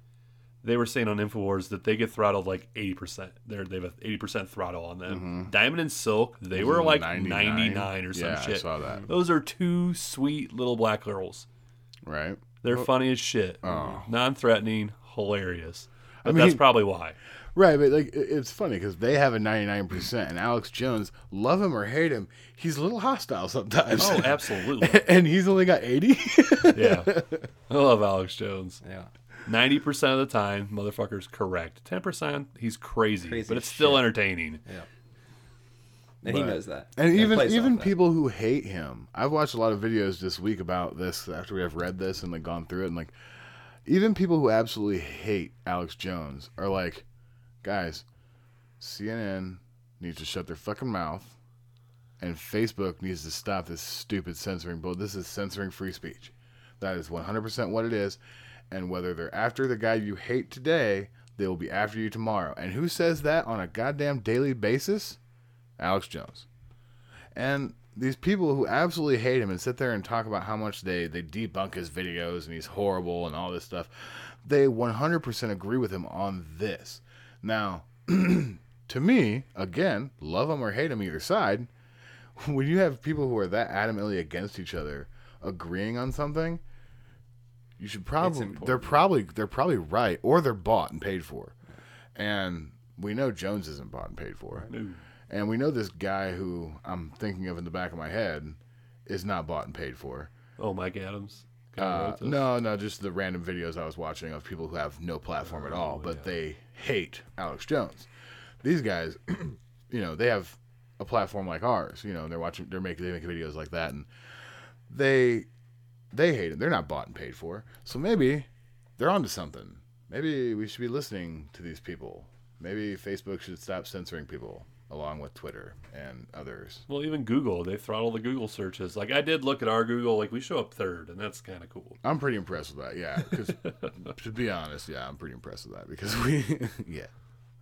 they were saying on Infowars that they get throttled like eighty percent. They're they have a eighty percent throttle on them. Mm-hmm. Diamond and Silk, they Was were like 99? or some Yeah, I shit. saw that. Those are two sweet little black girls. right. They're Well, funny as shit. Oh. Non-threatening, hilarious. I But that's probably why. Right, but like it's funny because they have a ninety nine percent, and Alex Jones, love him or hate him, he's a little hostile sometimes. Oh, absolutely. and he's only got eighty. yeah, I love Alex Jones. Yeah. Ninety percent of the time, motherfucker's correct. Ten percent, he's crazy, Crazy but it's shit. still entertaining. Yeah. And he knows that. And he even even off that. people who hate him, I've watched a lot of videos this week about this after we have read this and like gone through it, and like even people who absolutely hate Alex Jones are like, guys, CNN needs to shut their fucking mouth, and Facebook needs to stop this stupid censoring. But this is censoring free speech. That is 100% what it is. And whether they're after the guy you hate today, they will be after you tomorrow. And who says that on a goddamn daily basis? Alex Jones. And these people who absolutely hate him and sit there and talk about how much they, they debunk his videos and he's horrible and all this stuff, they 100% agree with him on this. Now, to me, again, love him or hate him either side, when you have people who are that adamantly against each other agreeing on something, you should probably they're probably they're probably right or they're bought and paid for. And we know Jones isn't bought and paid for. No. And we know this guy who I'm thinking of in the back of my head is not bought and paid for. Oh, Mike Adams. Uh, no, no, just the random videos I was watching of people who have no platform at all, but they hate Alex Jones. These guys, you know, they have a platform like ours. You know, they're watching, they're making, they make videos like that, and they, they hate it. They're not bought and paid for. So maybe they're onto something. Maybe we should be listening to these people. Maybe Facebook should stop censoring people, along with Twitter and others. Well, even Google, they throttle the Google searches. Like I did look at our Google, like we show up third, and that's kind of cool. I'm pretty impressed with that. Yeah, 'cause to be honest, yeah, I'm pretty impressed with that because we, yeah,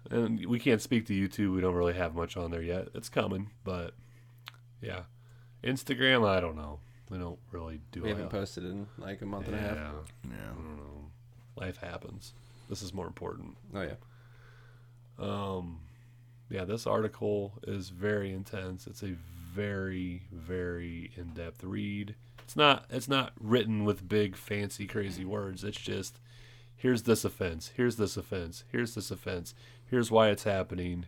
And we can't speak to YouTube. We don't really have much on there yet. It's coming, but yeah. Instagram, I don't know. We don't really do. We haven't lot. posted in like a month and a half. Yeah. yeah. I don't know. life happens. This is more important. Oh yeah. Um, yeah, this article is very intense. It's a very, very in-depth read. It's not. It's not written with big, fancy, crazy words. It's just, here's this offense. Here's this offense. Here's this offense. Here's why it's happening.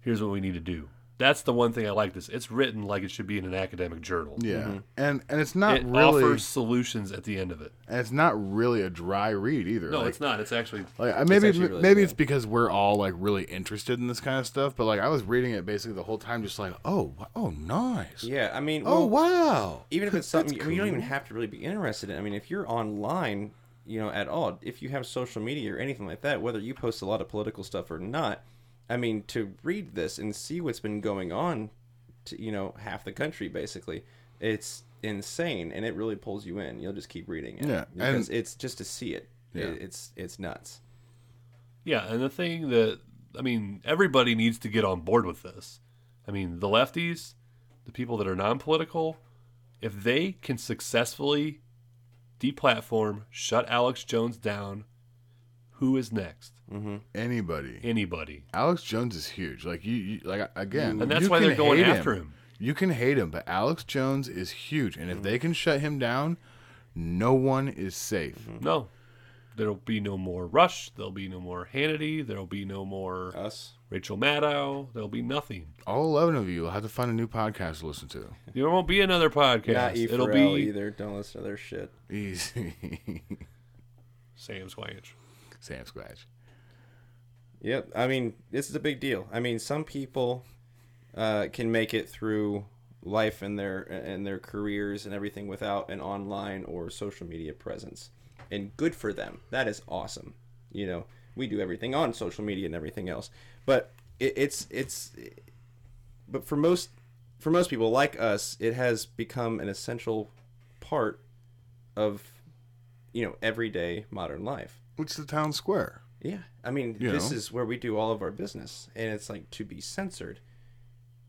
Here's what we need to do. That's the one thing I like. This. It's written like it should be in an academic journal. Yeah, mm-hmm. and and it's not it really offers solutions at the end of it. and it's not really a dry read either. No, Like, it's not. It's actually Like maybe actually really maybe good. it's because we're all like really interested in this kind of stuff. But like I was reading it basically the whole time, just like oh oh nice. Yeah, I mean, Oh well, wow. even if it's something That's I mean, you don't even have to really be interested in. I mean, if you're online, you know, at all, if you have social media or anything like that, whether you post a lot of political stuff or not, I mean, to read this and see what's been going on, to you know, half the country basically, it's insane, and it really pulls you in. You'll just keep reading it. Yeah, because and- it's just to see it. Yeah. It- it's it's nuts. Yeah, and the thing that I mean, everybody needs to get on board with this. I mean, the lefties, the people that are non-political, if they can successfully deplatform, shut Alex Jones down, who is next? Mm-hmm. Anybody. Anybody. Alex Jones is huge. Like you, you like again, And that's you why can they're going hate after him. You can hate him, but Alex Jones is huge, and if Mm-hmm. they can shut him down, no one is safe. Mm-hmm. No. There'll be no more Rush. There'll be no more Hannity. There'll be no more Us. Rachel Maddow. There'll be nothing. All eleven of you will have to find a new podcast to listen to. There won't be another podcast. Not E It'll be either. Don't listen to their shit. Easy, Sam's Squanch. Sam Squatch. Yep. I mean, this is a big deal. I mean, some people uh, can make it through life and their and their careers and everything without an online or social media presence, and good for them. That is awesome. You know, we do everything on social media and everything else, but it, it's it's. But for most for most people like us, it has become an essential part of you know everyday modern life. Which the town square. Yeah, I mean, You this know? is where we do all of our business, and it's like to be censored.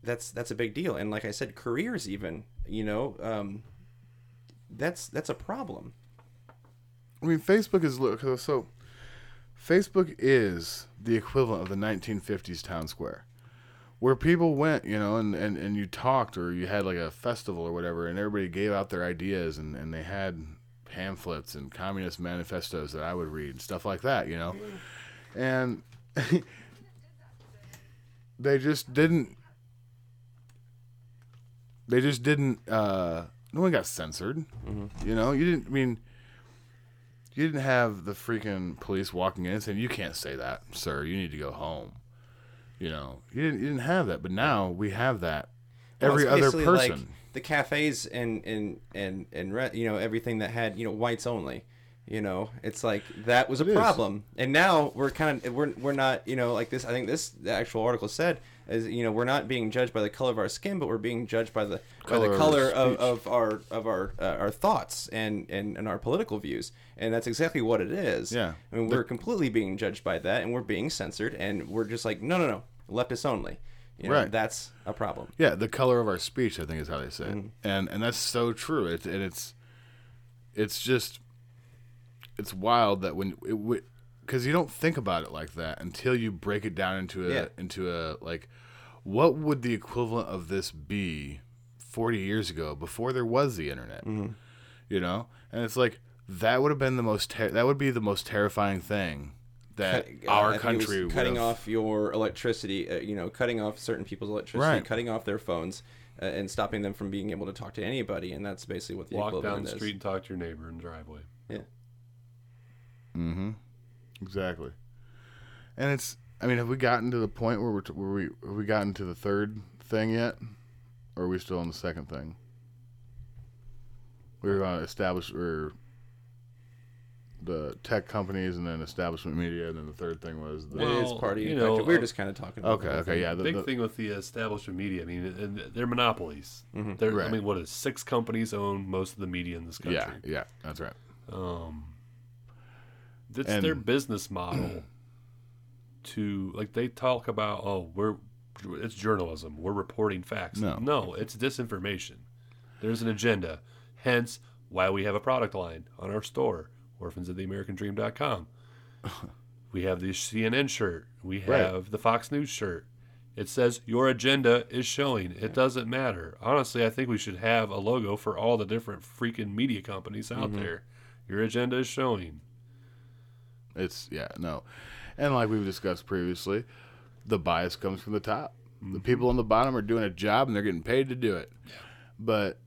That's that's a big deal, and like I said, careers even, you know, um, that's that's a problem. I mean, Facebook is look so. Facebook is the equivalent of the 1950s town square, where people went, you know, and, and, and you talked or you had like a festival or whatever, and everybody gave out their ideas and, and they had pamphlets and communist manifestos that I would read and stuff like that, you know, and they just didn't. They just didn't. uh No one got censored. You know, you didn't. I mean, you didn't have the freaking police walking in and saying, "You can't say that, sir. You need to go home." You know, you didn't. You didn't have that, but now we have that. Every it's other basically like person. The cafes and and and and re- you know everything that had you know whites only. You know, it's like that was a It is. problem, and now we're kind of we're we're not you know like this. I think this the actual article said is you know we're not being judged by the color of our skin, but we're being judged by the by Color the of color our of, of our of our uh, our thoughts and, and and our political views, and that's exactly what it is. Yeah. I mean, we're completely being judged by that, and we're being censored, and we're just like no no no leftists only. You know, Right. That's a problem. Yeah, the color of our speech, I think, is how they say it, Mhm. and and that's so true. It's and it's it's just it's wild that when it because you don't think about it like that until you break it down into a Yeah. into a like what would the equivalent of this be 40 years ago before there was the internet Mhm. you know and it's like that would have been the most ter- that would be the most terrifying thing that Cut- uh, our think it was country would cutting have- off your electricity, uh, you know, cutting off certain people's electricity, Right. cutting off their phones, uh, and stopping them from being able to talk to anybody, and that's basically what the Walk down equivalent the is. street and talk to your neighbor in the driveway. Yeah. Mm-hmm. Exactly. And it's. I mean, have we gotten to the point where we're t- where we have we gotten to the third thing yet, or are we still on the second thing? We were going to establish or the tech companies, and then establishment media, and then the third thing was the. It is party infected. We were just kinda talking about Okay. Okay. thing. Yeah. The, big the- thing with the establishment media. I mean, and they're monopolies. Mhm. They're, I mean, what is six companies own most of the media in this country? Yeah. Yeah. That's right. Um, it's And- their business model to like they talk about. Oh, we're it's journalism. We're reporting facts. No. no, it's disinformation. There's an agenda. Hence, why we have a product line on our store. Orphans of the American Dream.com. we have the CNN shirt. We Right. have the Fox News shirt. It says your agenda is showing. It doesn't matter. Honestly, I think we should have a logo for all the different freaking media companies out Mhm. there. Your agenda is showing. It's yeah, no. And like we've discussed previously, the bias comes from the top. The people on the bottom are doing a job and they're getting paid to do it. But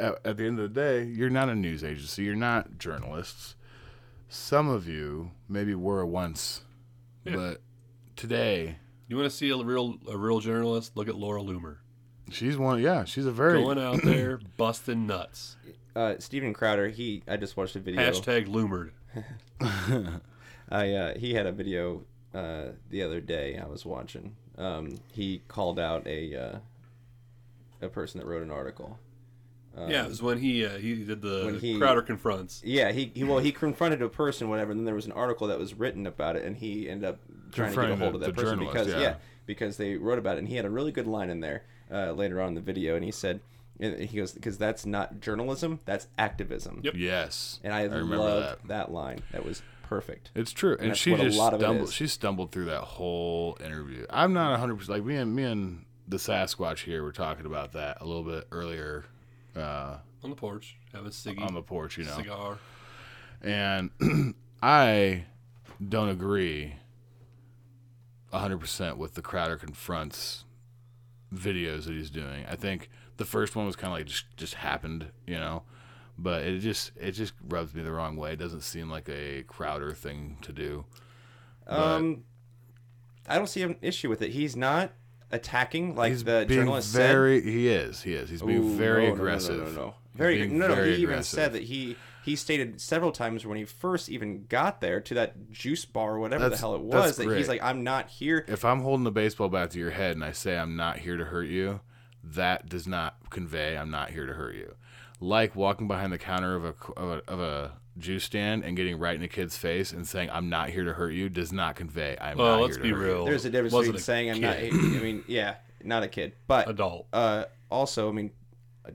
at, at the end of the day, you're not a news agency. You're not journalists. Some of you maybe were once, Yeah. but today You want to see a real a real journalist? Look at Laura Loomer. she's one. Yeah, she's a very Going out there busting nuts. Uh, Steven Crowder, he I just watched a video. Hashtag Loomered. I uh, he had a video uh, the other day I was watching. Um, he called out a uh, a person that wrote an article. Um, yeah, it was when he uh, he did the when he- Crowder confronts. Yeah, he, he well he confronted a person, whatever, and then there was an article that was written about it, and he ended up trying to get a hold the- of that person because yeah. yeah. because they wrote about it, and he had a really good line in there uh, later on in the video, and he said. and He goes because that's not journalism, that's activism. Yep. Yes, and I, I remember loved that. line. That was perfect. It's true, and, that's she just a lot of stumbled. She stumbled through that whole interview. I'm not 100 percent like me and me and the Sasquatch here were talking about that a little bit earlier uh, on the porch, have a ciggy on the porch, you know, cigar. and I don't agree 100 percent with the Crowder confronts videos that he's doing. I think the first one was kind of like just just happened, you know. But it just it just rubs me the wrong way. It doesn't seem like a Crowder thing to do. But- Um, I don't see an issue with it. He's not attacking like he's the being journalist very he is he is he's said. being Ooh, very no, no, no, aggressive No, no, no, Very no, no. very He even aggressive. said that he he stated several times when he first even got there to that juice bar or whatever the hell it was that great. he's like, I'm not here. if i'm holding a baseball bat to your head and i say i'm not here to hurt you that does not convey i'm not here to hurt you like walking behind the counter of a of a, of a juice stand and getting right in a kid's face and saying i'm not here to hurt you does not convey i'm Well, not let's here be to hurt real. you There's a difference Wasn't between a saying I'm not. I mean, yeah, not a kid, but Adult. Uh, also, I mean,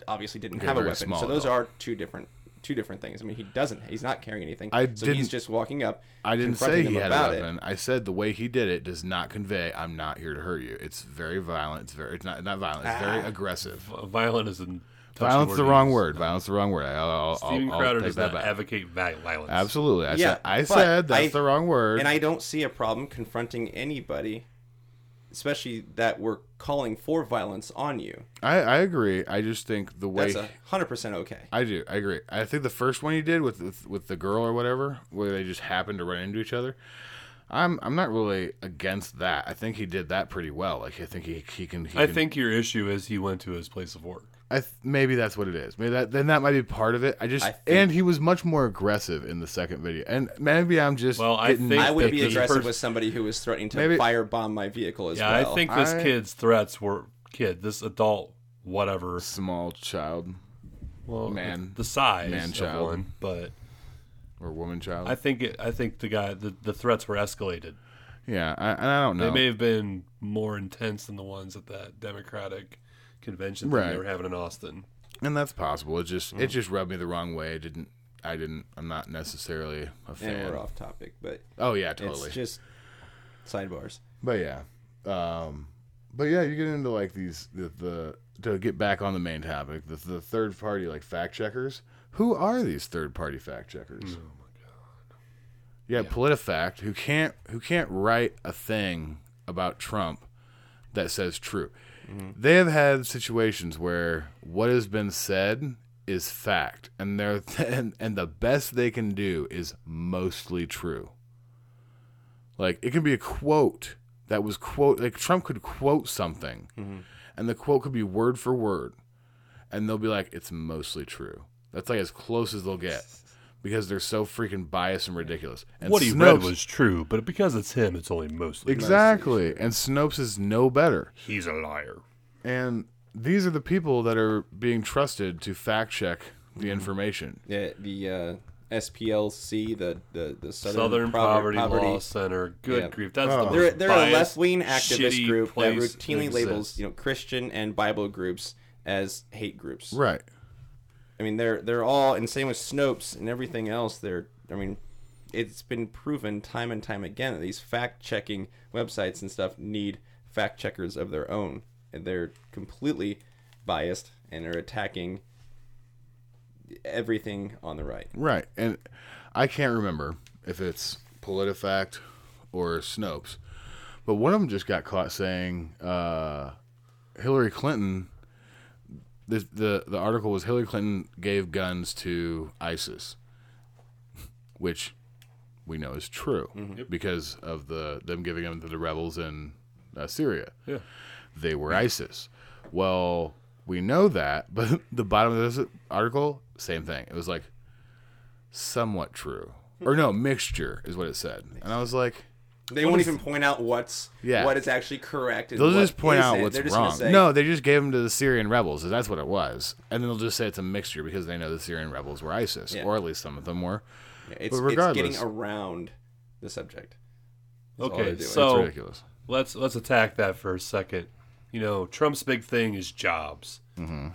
obviously didn't Okay, have a very weapon, small so those adult. are two different two different things. I mean, he doesn't. He's not carrying anything. I so he's didn't- he's just walking up. I didn't say confronting he them had a about it. weapon. I said the way he did it does not convey I'm not here to hurt you. It's very violent. It's very it's not not violent. It's very Ah. aggressive. V- Violent is in Violence the wrong word. Violence the wrong word. I'll, I'll, Steven I'll, I'll Crowder take does that not back. advocate violence. Absolutely. I yeah, said I said that's I- the wrong word. and I don't see a problem confronting anybody, especially that we're calling for violence on you. I, I agree. I just think the way That's a hundred percent okay. I do. I agree. I think the first one he did with, with with the girl or whatever, where they just happened to run into each other. I'm I'm not really against that. I think he did that pretty well. Like I think he he can. He I can- think your issue is he went to his place of work. I th- maybe that's what it is. Maybe that then that might be part of it. I just I think- and he was much more aggressive in the second video. And maybe I'm just Well, I think I would be aggressive pers- with somebody who was threatening to Maybe- firebomb my vehicle as Yeah, well. I think this I- kid's threats were kid, this adult, whatever. small child Well, Man. the size Man of child. one, but or woman child. I think it, I think the guy the, the threats were escalated. yeah, I, I don't know. They may have been more intense than the ones at that Democratic convention thing Right. they were having in Austin. and that's possible. It just Mm. it just rubbed me the wrong way. It didn't I didn't. I'm not necessarily a fan. and we're off topic, but Oh yeah, totally. it's just sidebars. But yeah, um, but yeah, you get into like these the, the to get back on the main topic, the, the third party like fact checkers. Who are these third party fact checkers? Oh my god! Yeah, PolitiFact, who can't who can't write a thing about Trump that says true. They have had situations where what has been said is fact, and they're and, and the best they can do is mostly true. Like it can be a quote that was quote like Trump could quote something, mm-hmm. and the quote could be word for word, and they'll be like, "It's mostly true." That's like as close as they'll get because they're so freaking biased and ridiculous. And what he read Snopes- was true, but because it's him, it's only mostly true. exactly, and Snopes is no better. He's a liar. And these are the people that are being trusted to fact check the information. Yeah, the uh, SPLC, the the the Southern, Southern Poverty, Poverty, Law Center. Good Yeah. grief, that's Oh. the They're they're a left wing activist group that routinely that labels you know Christian and Bible groups as hate groups. Right. I mean, they're they're all and same with Snopes and everything else. They're I mean, it's been proven time and time again that these fact checking websites and stuff need fact checkers of their own, and they're completely biased and are attacking everything on the right. Right. And I can't remember if it's PolitiFact or Snopes, but one of them just got caught saying uh, Hillary Clinton. The, the the article was Hillary Clinton gave guns to ISIS, which we know is true Mhm. Because of the them giving them to the rebels in uh, Syria. Yeah. They were ISIS. Well, we know that, but the bottom of this article, same thing. It was like somewhat true, or no, mixture is what it said, and I was like, They what won't is- even point out what's Yeah. what is actually correct. And They'll what just point out isn't. what's They're wrong. say, no, they just gave them to the Syrian rebels. That's what it was, and then they'll just say it's a mixture because they know the Syrian rebels were ISIS, Yeah. or at least some of them were. Yeah, it's, but it's getting around the subject. That's Okay, they're doing. so let's let's attack that for a second. You know, Trump's big thing is jobs. Mm-hmm.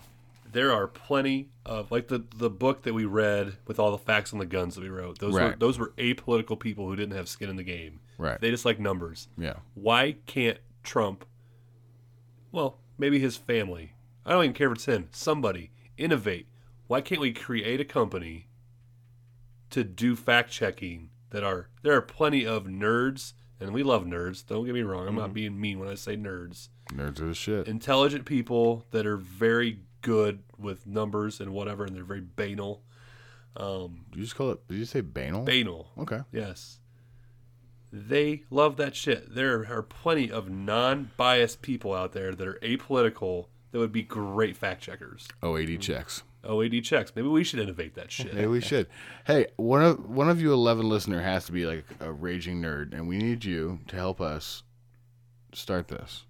There are plenty of like the the book that we read with all the facts on the guns that we wrote. Those were those were apolitical people who didn't have skin in the game. Right. They just like numbers. Yeah. Why can't Trump? Well, maybe his family. I don't even care if it's him. Somebody innovate. Why can't we create a company to do fact checking that are there are plenty of nerds and we love nerds. Don't get me wrong. I'm not Mhm. being mean when I say nerds. nerds are the shit. Intelligent people that are very good with numbers and whatever, and they're very banal. Um, you just call it? Did you say banal? Banal. Okay. Yes. They love that shit. There are plenty of non-biased people out there that are apolitical that would be great fact checkers. OAD checks. OAD checks. Maybe we should innovate that shit. Maybe we should. Hey, one of one of you eleven listener has to be like a raging nerd, and we need you to help us start this.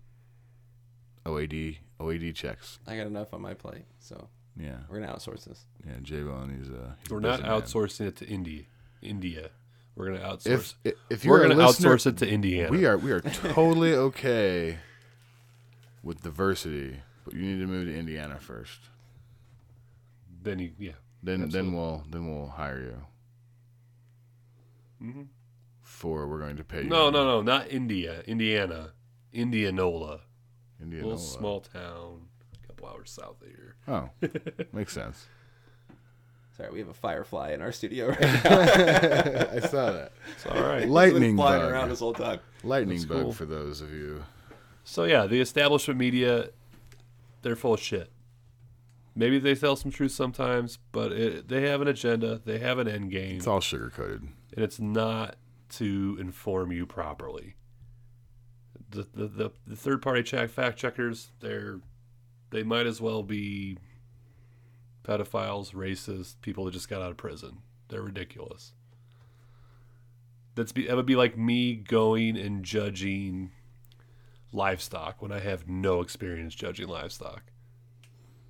OAD OAD checks. I got enough on my plate, so Yeah. we're gonna outsource this. Yeah, J Bone, he's uh he's We're not busy man. outsourcing it to India. India. We're gonna outsource. If if, if we're you're gonna listener- outsource it to Indiana. We are we are totally okay with diversity, but you need to move to Indiana first. Then you, yeah. Then then we'll then we'll hire you. Mhm. For we're going to pay you. No, no, no, not India. Indiana. Indianola. Indianola. Little small town, a couple hours south of here. Oh, makes sense. Sorry, we have a firefly in our studio right now. I saw that. It's all right. Lightning It's been flying bug. around this whole time. Lightning That's bug cool. for those of you. So yeah, the establishment media, they're full of shit. Maybe they tell some truth sometimes, but it, they have an agenda. They have an end game. It's all sugar coated. and it's not to inform you properly. The the, the, the third party check fact checkers, they're they might as well be pedophiles, racists, people that just got out of prison. They're ridiculous. That's be that would be like me going and judging livestock when I have no experience judging livestock.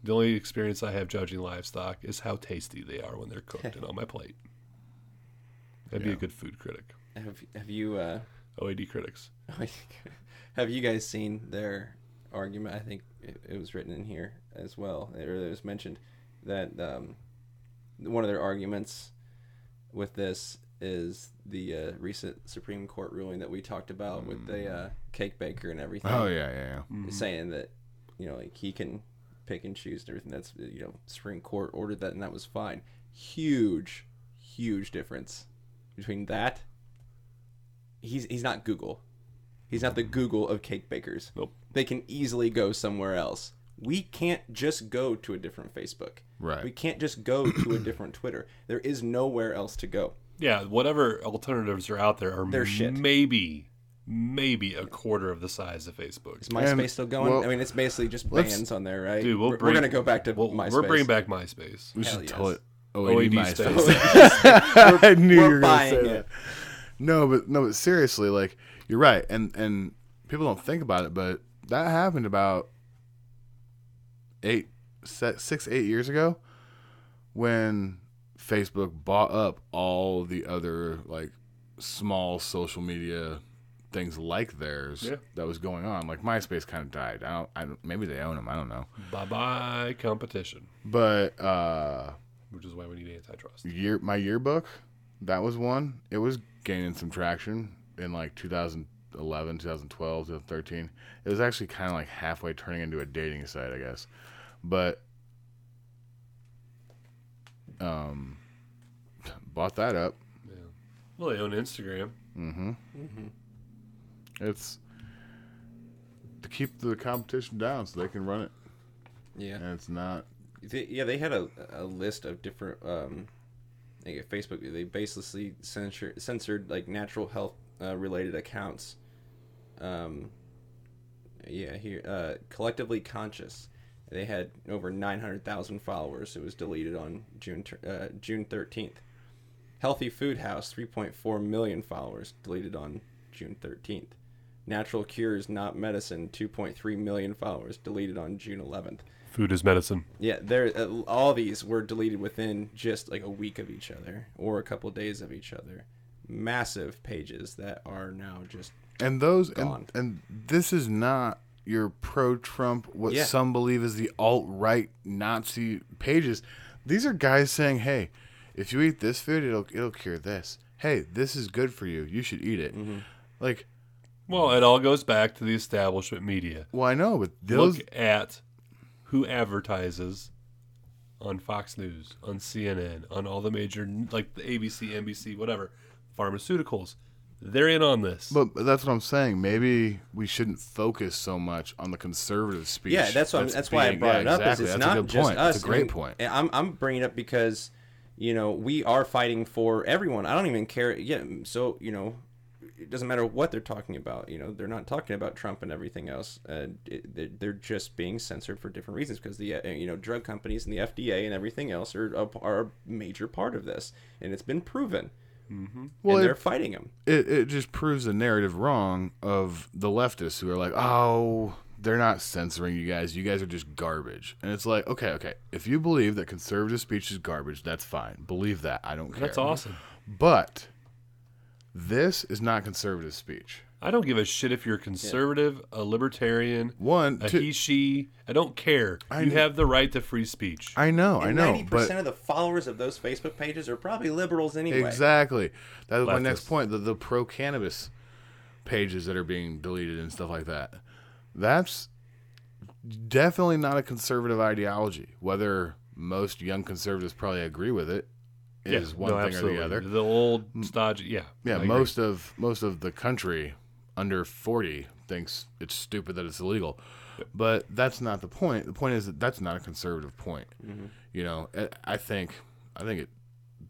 The only experience I have judging livestock is how tasty they are when they're cooked and on my plate. I'd be a good food critic. Have Have you uh, OAD critics. have you guys seen their argument? I think it, it was written in here as well, or it was mentioned that um, one of their arguments with this is the uh, recent Supreme Court ruling that we talked about with the uh, cake baker and everything. Oh, yeah, yeah, yeah. Mm-hmm. Mhm. Saying that you know like he can pick and choose and everything. That's you know Supreme Court ordered that and that was fine. Huge, huge difference between that. He's he's not Google. He's not the Google of cake bakers. Nope. They can easily go somewhere else. We can't just go to a different Facebook. Right. We can't just go to a different Twitter. There is nowhere else to go. Yeah, whatever alternatives are out there are They're shit. maybe maybe a quarter of the size of Facebook. Is MySpace still going? I mean, it's basically just let's- bands on there, right? Dude, we'll we're, bring, we're gonna go back to we'll- MySpace. We're bringing back MySpace. We Hell should yes. tell it OAD OAD space. MySpace. I knew you were gonna say buying that. it. No, but no, but seriously, like you're right, and and people don't think about it, but that happened about eight, six, eight years ago, when Facebook bought up all the other like small social media things like theirs Yeah. that was going on. Like MySpace kind of died. I don't. I don't. Maybe they own them. I don't know. Bye bye competition, But uh, which is why we need antitrust. year myYearbook, that was one. It was gaining some traction in like 2011, 2012, 2013. It was actually kind of like halfway turning into a dating site, I guess. But um, bought that up. Yeah. Well, they own Instagram. Mm-hmm. Mm Mhm. It's to keep the competition down so they can run it. Yeah. And it's not. They, yeah, they had a, a list of different. Um, like Facebook, they basically censored censored like natural health uh, related accounts. Um, yeah, here uh, collectively conscious. They had over nine hundred thousand followers. It was deleted on June uh, June thirteenth. Healthy Food House, three point four million followers, deleted on June thirteenth. Natural Cures Not Medicine, two point three million followers, deleted on June eleventh. Food is medicine. Yeah, there. Uh, all these were deleted within just like a week of each other, or a couple days of each other. Massive pages that are now just And those Gone. and and this is not your pro-Trump, what Yeah. some believe is the alt-right Nazi pages. These are guys saying, "Hey, if you eat this food, it'll it'll cure this. Hey, this is good for you. You should eat it." Mm-hmm. Like, Well, it all goes back to the establishment media. well, I know, but those Look at who advertises on Fox News, on CNN, on all the major like the ABC, NBC, whatever, pharmaceuticals. They're in on this. But but that's what I'm saying. Maybe we shouldn't focus so much on the conservative speech. Yeah, that's what I'm- that's why I brought yeah, it up. Exactly. Is it's that's not a good just point. us. That's a great and point. I'm I'm bringing it up because you know we are fighting for everyone. I don't even care. Yeah, so you know it doesn't matter what they're talking about. You know they're not talking about Trump and everything else. Uh, it, they're- they're just being censored for different reasons because the uh, you know drug companies and the FDA and everything else are a, are a major part of this, and it's been proven. Mm-hmm. Well, it- they're fighting them. It it just proves the narrative wrong of the leftists who are like, oh, they're not censoring you guys. You guys are just garbage. And it's like, okay, okay. If you believe that conservative speech is garbage, that's fine. Believe that. I don't care. That's awesome. But this is not conservative speech. I don't give a shit if you're a conservative, a libertarian, One, a two- he, she. I don't care. I you kn- have the right to free speech. I know, I know, Ninety but percent of the followers of those Facebook pages are probably liberals anyway. Exactly. That was my next Leftists. point. The, the pro cannabis pages that are being deleted and stuff like that. That's definitely not a conservative ideology. Whether most young conservatives probably agree with it is Yeah, one no, thing absolutely. or the other. The old stodgy, yeah. Yeah, I agree. most of most of the country under 40 thinks it's stupid that it's illegal. But that's not the point. The point is that that's not a conservative point. Mhm. You know, I- think I think it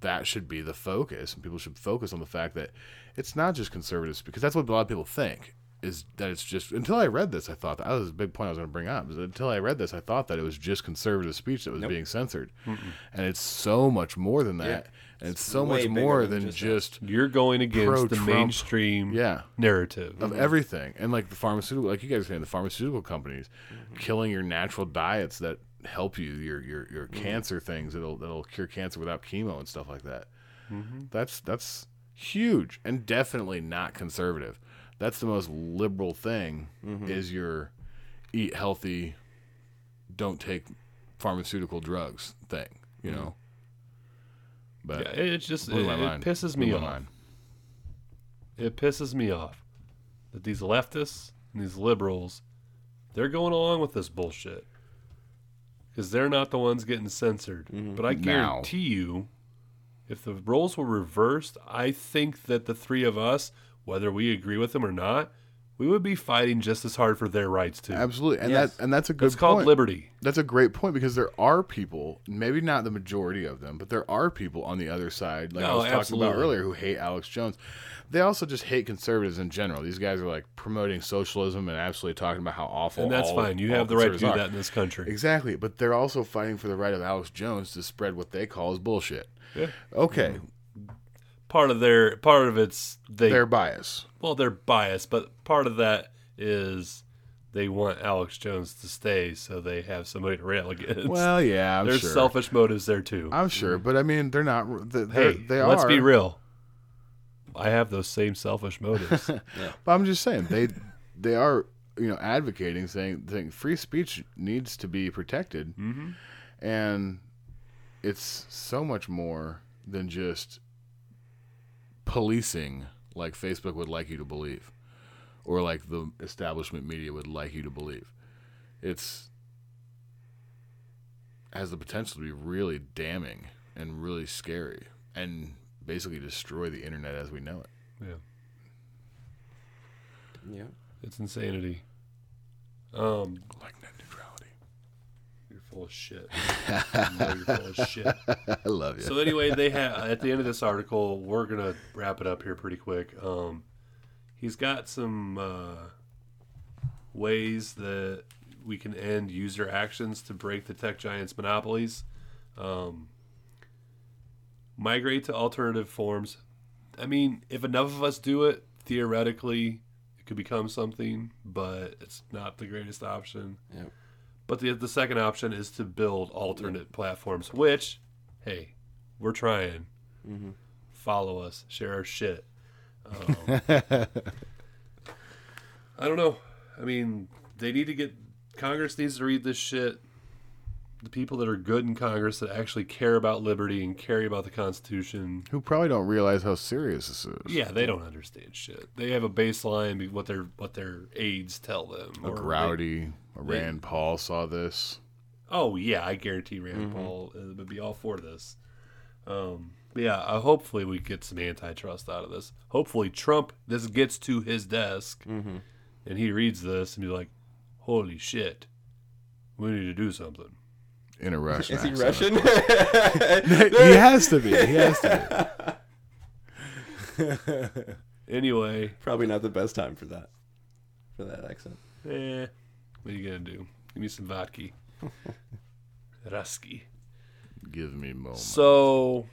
that should be the focus and people should focus on the fact that it's not just conservatives because that's what a lot of people think is that it's just until I read this I thought that, that was a big point I was going to bring up until I read this I thought that it was just conservative speech that was Nope. being censored. Mm-mm. And it's so much more than Yeah. That. And it's It's so much more than than just just, that. You're going against the pro-Trump, mainstream yeah narrative. of Mhm. everything and like the pharmaceutical like you guys are saying the pharmaceutical companies killing your natural diets that help you your your, your cancer things that'll that'll cure cancer without chemo and stuff like that Mhm. that's that's huge and definitely not conservative that's the most liberal thing Mhm. is your eat healthy don't take pharmaceutical drugs thing you Mhm. know but Yeah, it just blew it, my it mind. pisses me my off. mind. It pisses me off that these leftists and these liberals, they're going along with this bullshit because they're not the ones getting censored. Mm-hmm. But I Now. guarantee you, if the roles were reversed, I think that the three of us, whether we agree with them or not, we would be fighting just as hard for their rights too. Absolutely, and Yes. that and that's a good. It's called point. liberty. That's a great point because there are people, maybe not the majority of them, but there are people on the other side, like I No, was talking absolutely. about earlier, who hate Alex Jones. They also just hate conservatives in general. These guys are like promoting socialism and absolutely talking about how awful. And that's all- fine. You have the right to do conservatives that in this country. Exactly, but they're also fighting for the right of Alex Jones to spread what they call as bullshit. Yeah. Okay. Mm-hmm. Part of their part of it's they Their bias. Well, they're biased, but part of that is they want Alex Jones to stay, so they have somebody to rail against. Well, yeah, I'm there's sure. selfish motives there too. I'm sure, but I mean, they're not. They're, hey, they let's are. be real. I have those same selfish motives. But I'm just saying they they are you know advocating saying saying free speech needs to be protected, Mhm. and it's so much more than just policing like Facebook would like you to believe, or like the establishment media would like you to believe. It's has the potential to be really damning and really scary, and basically destroy the internet as we know it. Yeah. Yeah. It's insanity. Um, like net neutrality. You're full of shit. You're full of shit. I love you. So anyway, they have at the end of this article, we're gonna wrap it up here pretty quick. Um, he's got some uh, ways that we can end user actions to break the tech giants' monopolies. Um, migrate to alternative forms. I mean, if enough of us do it, theoretically, it could become something, but it's not the greatest option. Yep. But the the second option is to build alternate platforms, which, hey, we're trying. Mhm. Follow us, share our shit. Um, I don't know. I mean, they need to get Congress needs to read this shit. The people that are good in Congress that actually care about liberty and care about the Constitution. Who probably don't realize how serious this is. Yeah, they don't understand shit. They have a baseline what their what their aides tell them. A or they- a they- Rand Paul saw this. Oh yeah, I guarantee Rand Mhm. Paul uh, would be all for this. Um, yeah, uh, hopefully we get some antitrust out of this. Hopefully Trump this gets to his desk, Mhm. and he reads this and be like, "Holy shit, we need to do something." In a Russian Is he accent, Russian? he has to be. He has to be. Anyway, Probably not the best time for that. For that accent. eh, what are you gonna do? Give me some vodka, Rusky. Give me moment. So,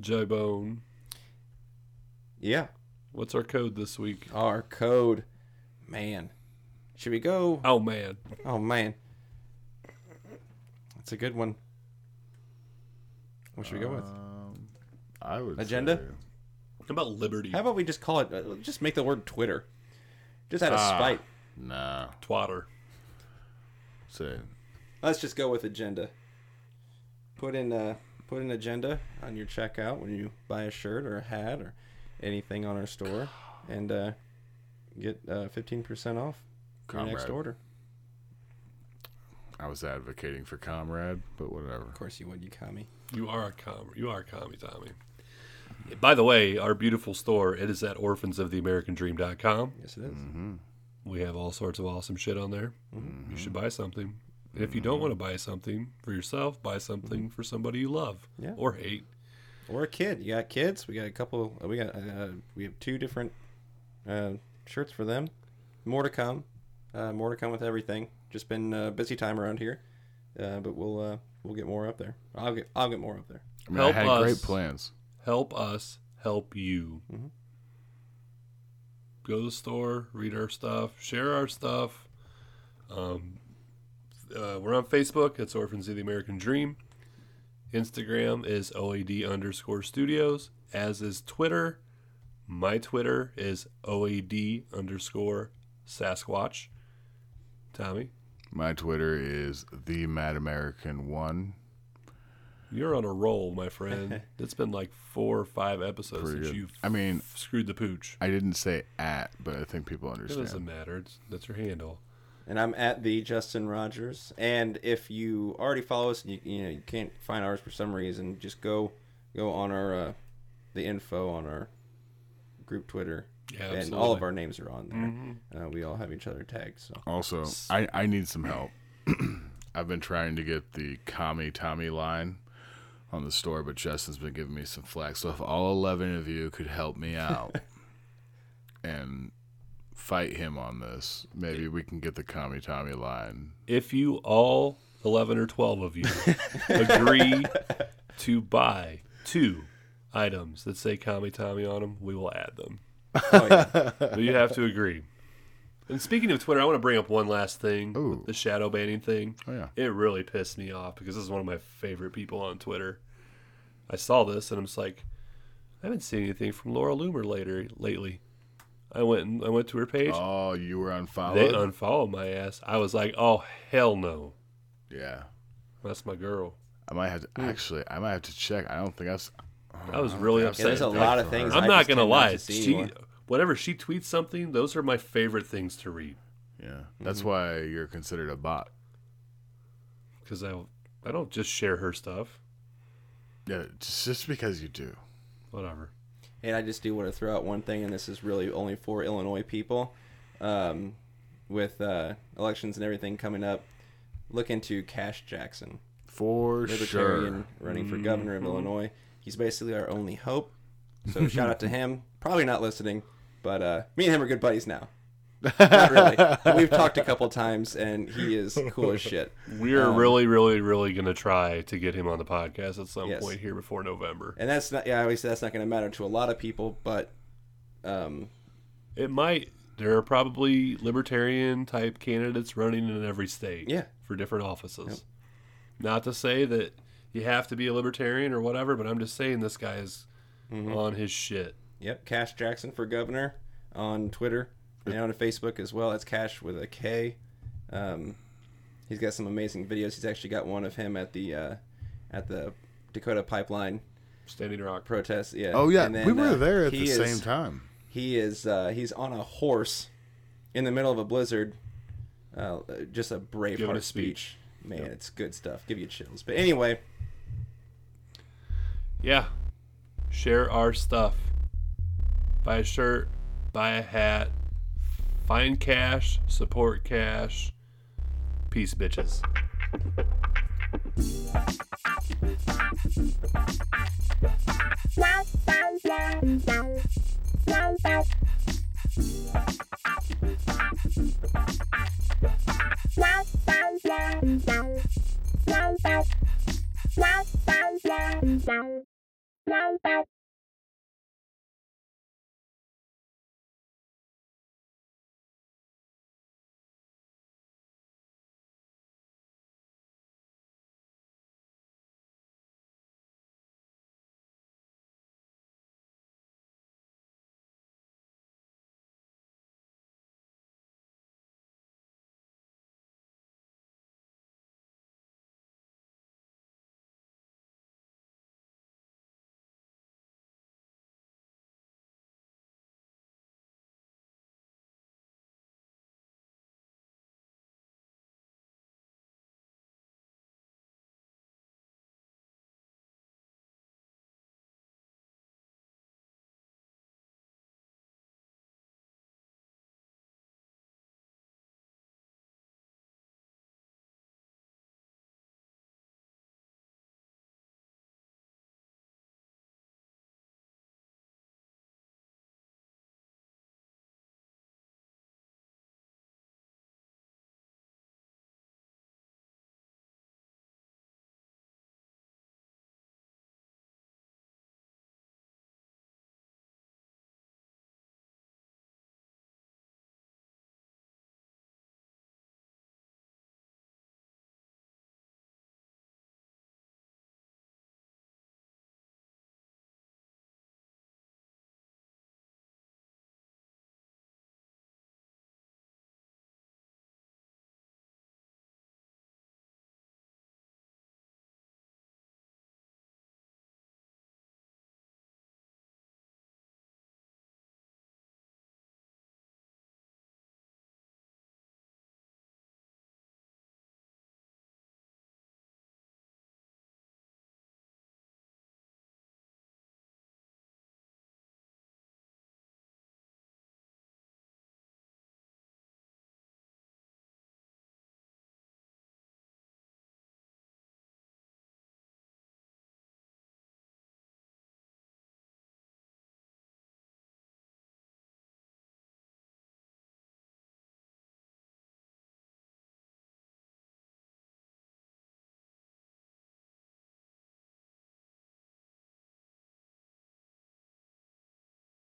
Joe Bone, Yeah. what's our code this week? Our code. Man. Should we go? Oh man, Oh, man. That's a good one. What should we go with? Um, I would Agenda? say- how about liberty? How about we just call it, uh, just make the word Twitter? Just out of Ah, spite. Nah. Twatter. Say Let's just go with agenda. Put in uh put an agenda on your checkout when you buy a shirt or a hat or anything on our store, and uh, get uh, fifteen percent off your next Comrade. order. I was advocating for comrade, but whatever. Of course you would, you commie. You are a com. You are a commie, Tommy. By the way, our beautiful store it is at orphansoftheamericandream.com. Yes, it is. Mm-hmm. We have all sorts of awesome shit on there. You should buy something. And if you don't want to buy something for yourself, buy something for somebody you love Yeah. or hate. Or a kid. You got kids. We got a couple. uh, We got uh, we have two different uh, shirts for them. More to come. Uh, more to come with everything. Just been a busy time around here, uh, but we'll uh, we'll get more up there. I'll get I'll get more up there. I mean, I had great plans. Help us help you. Mhm. Go to the store, read our stuff, share our stuff. Um, uh, we're on Facebook. It's Orphans of the American Dream. Instagram is OAD underscore studios, as is Twitter. My Twitter is OAD underscore Sasquatch. Tommy, My Twitter is the Mad American One. you're on a roll, my friend. it's been like four or five episodes Pretty since good. you I mean, screwed the pooch. I didn't say at, but I think people understand. It doesn't matter. It's, that's your handle. And I'm at the Justin Rogers. And if you already follow us and you, you know you can't find ours for some reason, just go go on our uh, the info on our group Twitter. Yeah, and all of our names are on there. Uh, we all have each other tagged. So Also, I, I need some help. I've been trying to get the Commie Tommy line on the store, but Justin's been giving me some flack. So if all 11 of you could help me out and fight him on this, maybe we can get the Commie Tommy line. If you all 11 or 12 of you agree to buy two items that say Commie Tommy on them, we will add them. Oh, yeah. you have to agree. And speaking of Twitter, I want to bring up one last thing the shadow banning thing. Oh, yeah. It really pissed me off because this is one of my favorite people on Twitter. I saw this and I'm just like, I haven't seen anything from Laura Loomer later lately. I went and I went to her page. Oh, you were unfollowed. They unfollowed my ass. I was like, oh hell no, yeah, that's my girl. I might have to actually. I might have to check. I don't think I was. I was really think I've upset. there's a seen lot of things. I'm I not gonna tend not lie. to She, anymore. whenever she tweets something, those are my favorite things to read Yeah, that's Mm-hmm. why you're considered a bot. because I I don't just share her stuff. Yeah, just, just because you do. Whatever. And I just do want to throw out one thing, and this is really only for Illinois people. Um, with uh, elections and everything coming up, look into Kash Jackson, For libertarian sure. Mm-hmm. running for governor of Illinois. He's basically our only hope. So shout out to him. Probably not listening, but uh, me and him are good buddies now. not really. But we've talked a couple times, and he is cool as shit. We're Um, really, really, really gonna try to get him on the podcast at some Yes. point here before November. And that's not. Yeah, I always say that's not going to matter to a lot of people, but um, It might. There are probably libertarian type candidates running in every state. Yeah. For different offices. Not to say that you have to be a libertarian or whatever, but I'm just saying this guy is Mm-hmm. on his shit. Yep, Kash Jackson for governor on Twitter and on Facebook as well. That's Cash with a K. Um, he's got some amazing videos. He's actually got one of him at the uh, at the Dakota Pipeline Standing Rock. protest. Yeah. Oh yeah, And then, we were uh, there at the is- same time. He is uh, he's on a horse in the middle of a blizzard. Uh, just a brave braveheart a speech. speech. Man, it's good stuff. Give you chills. But anyway, Yeah. Share our stuff. Buy a shirt, buy a hat, find Kash, support Kash. Peace, bitches. Wow. Number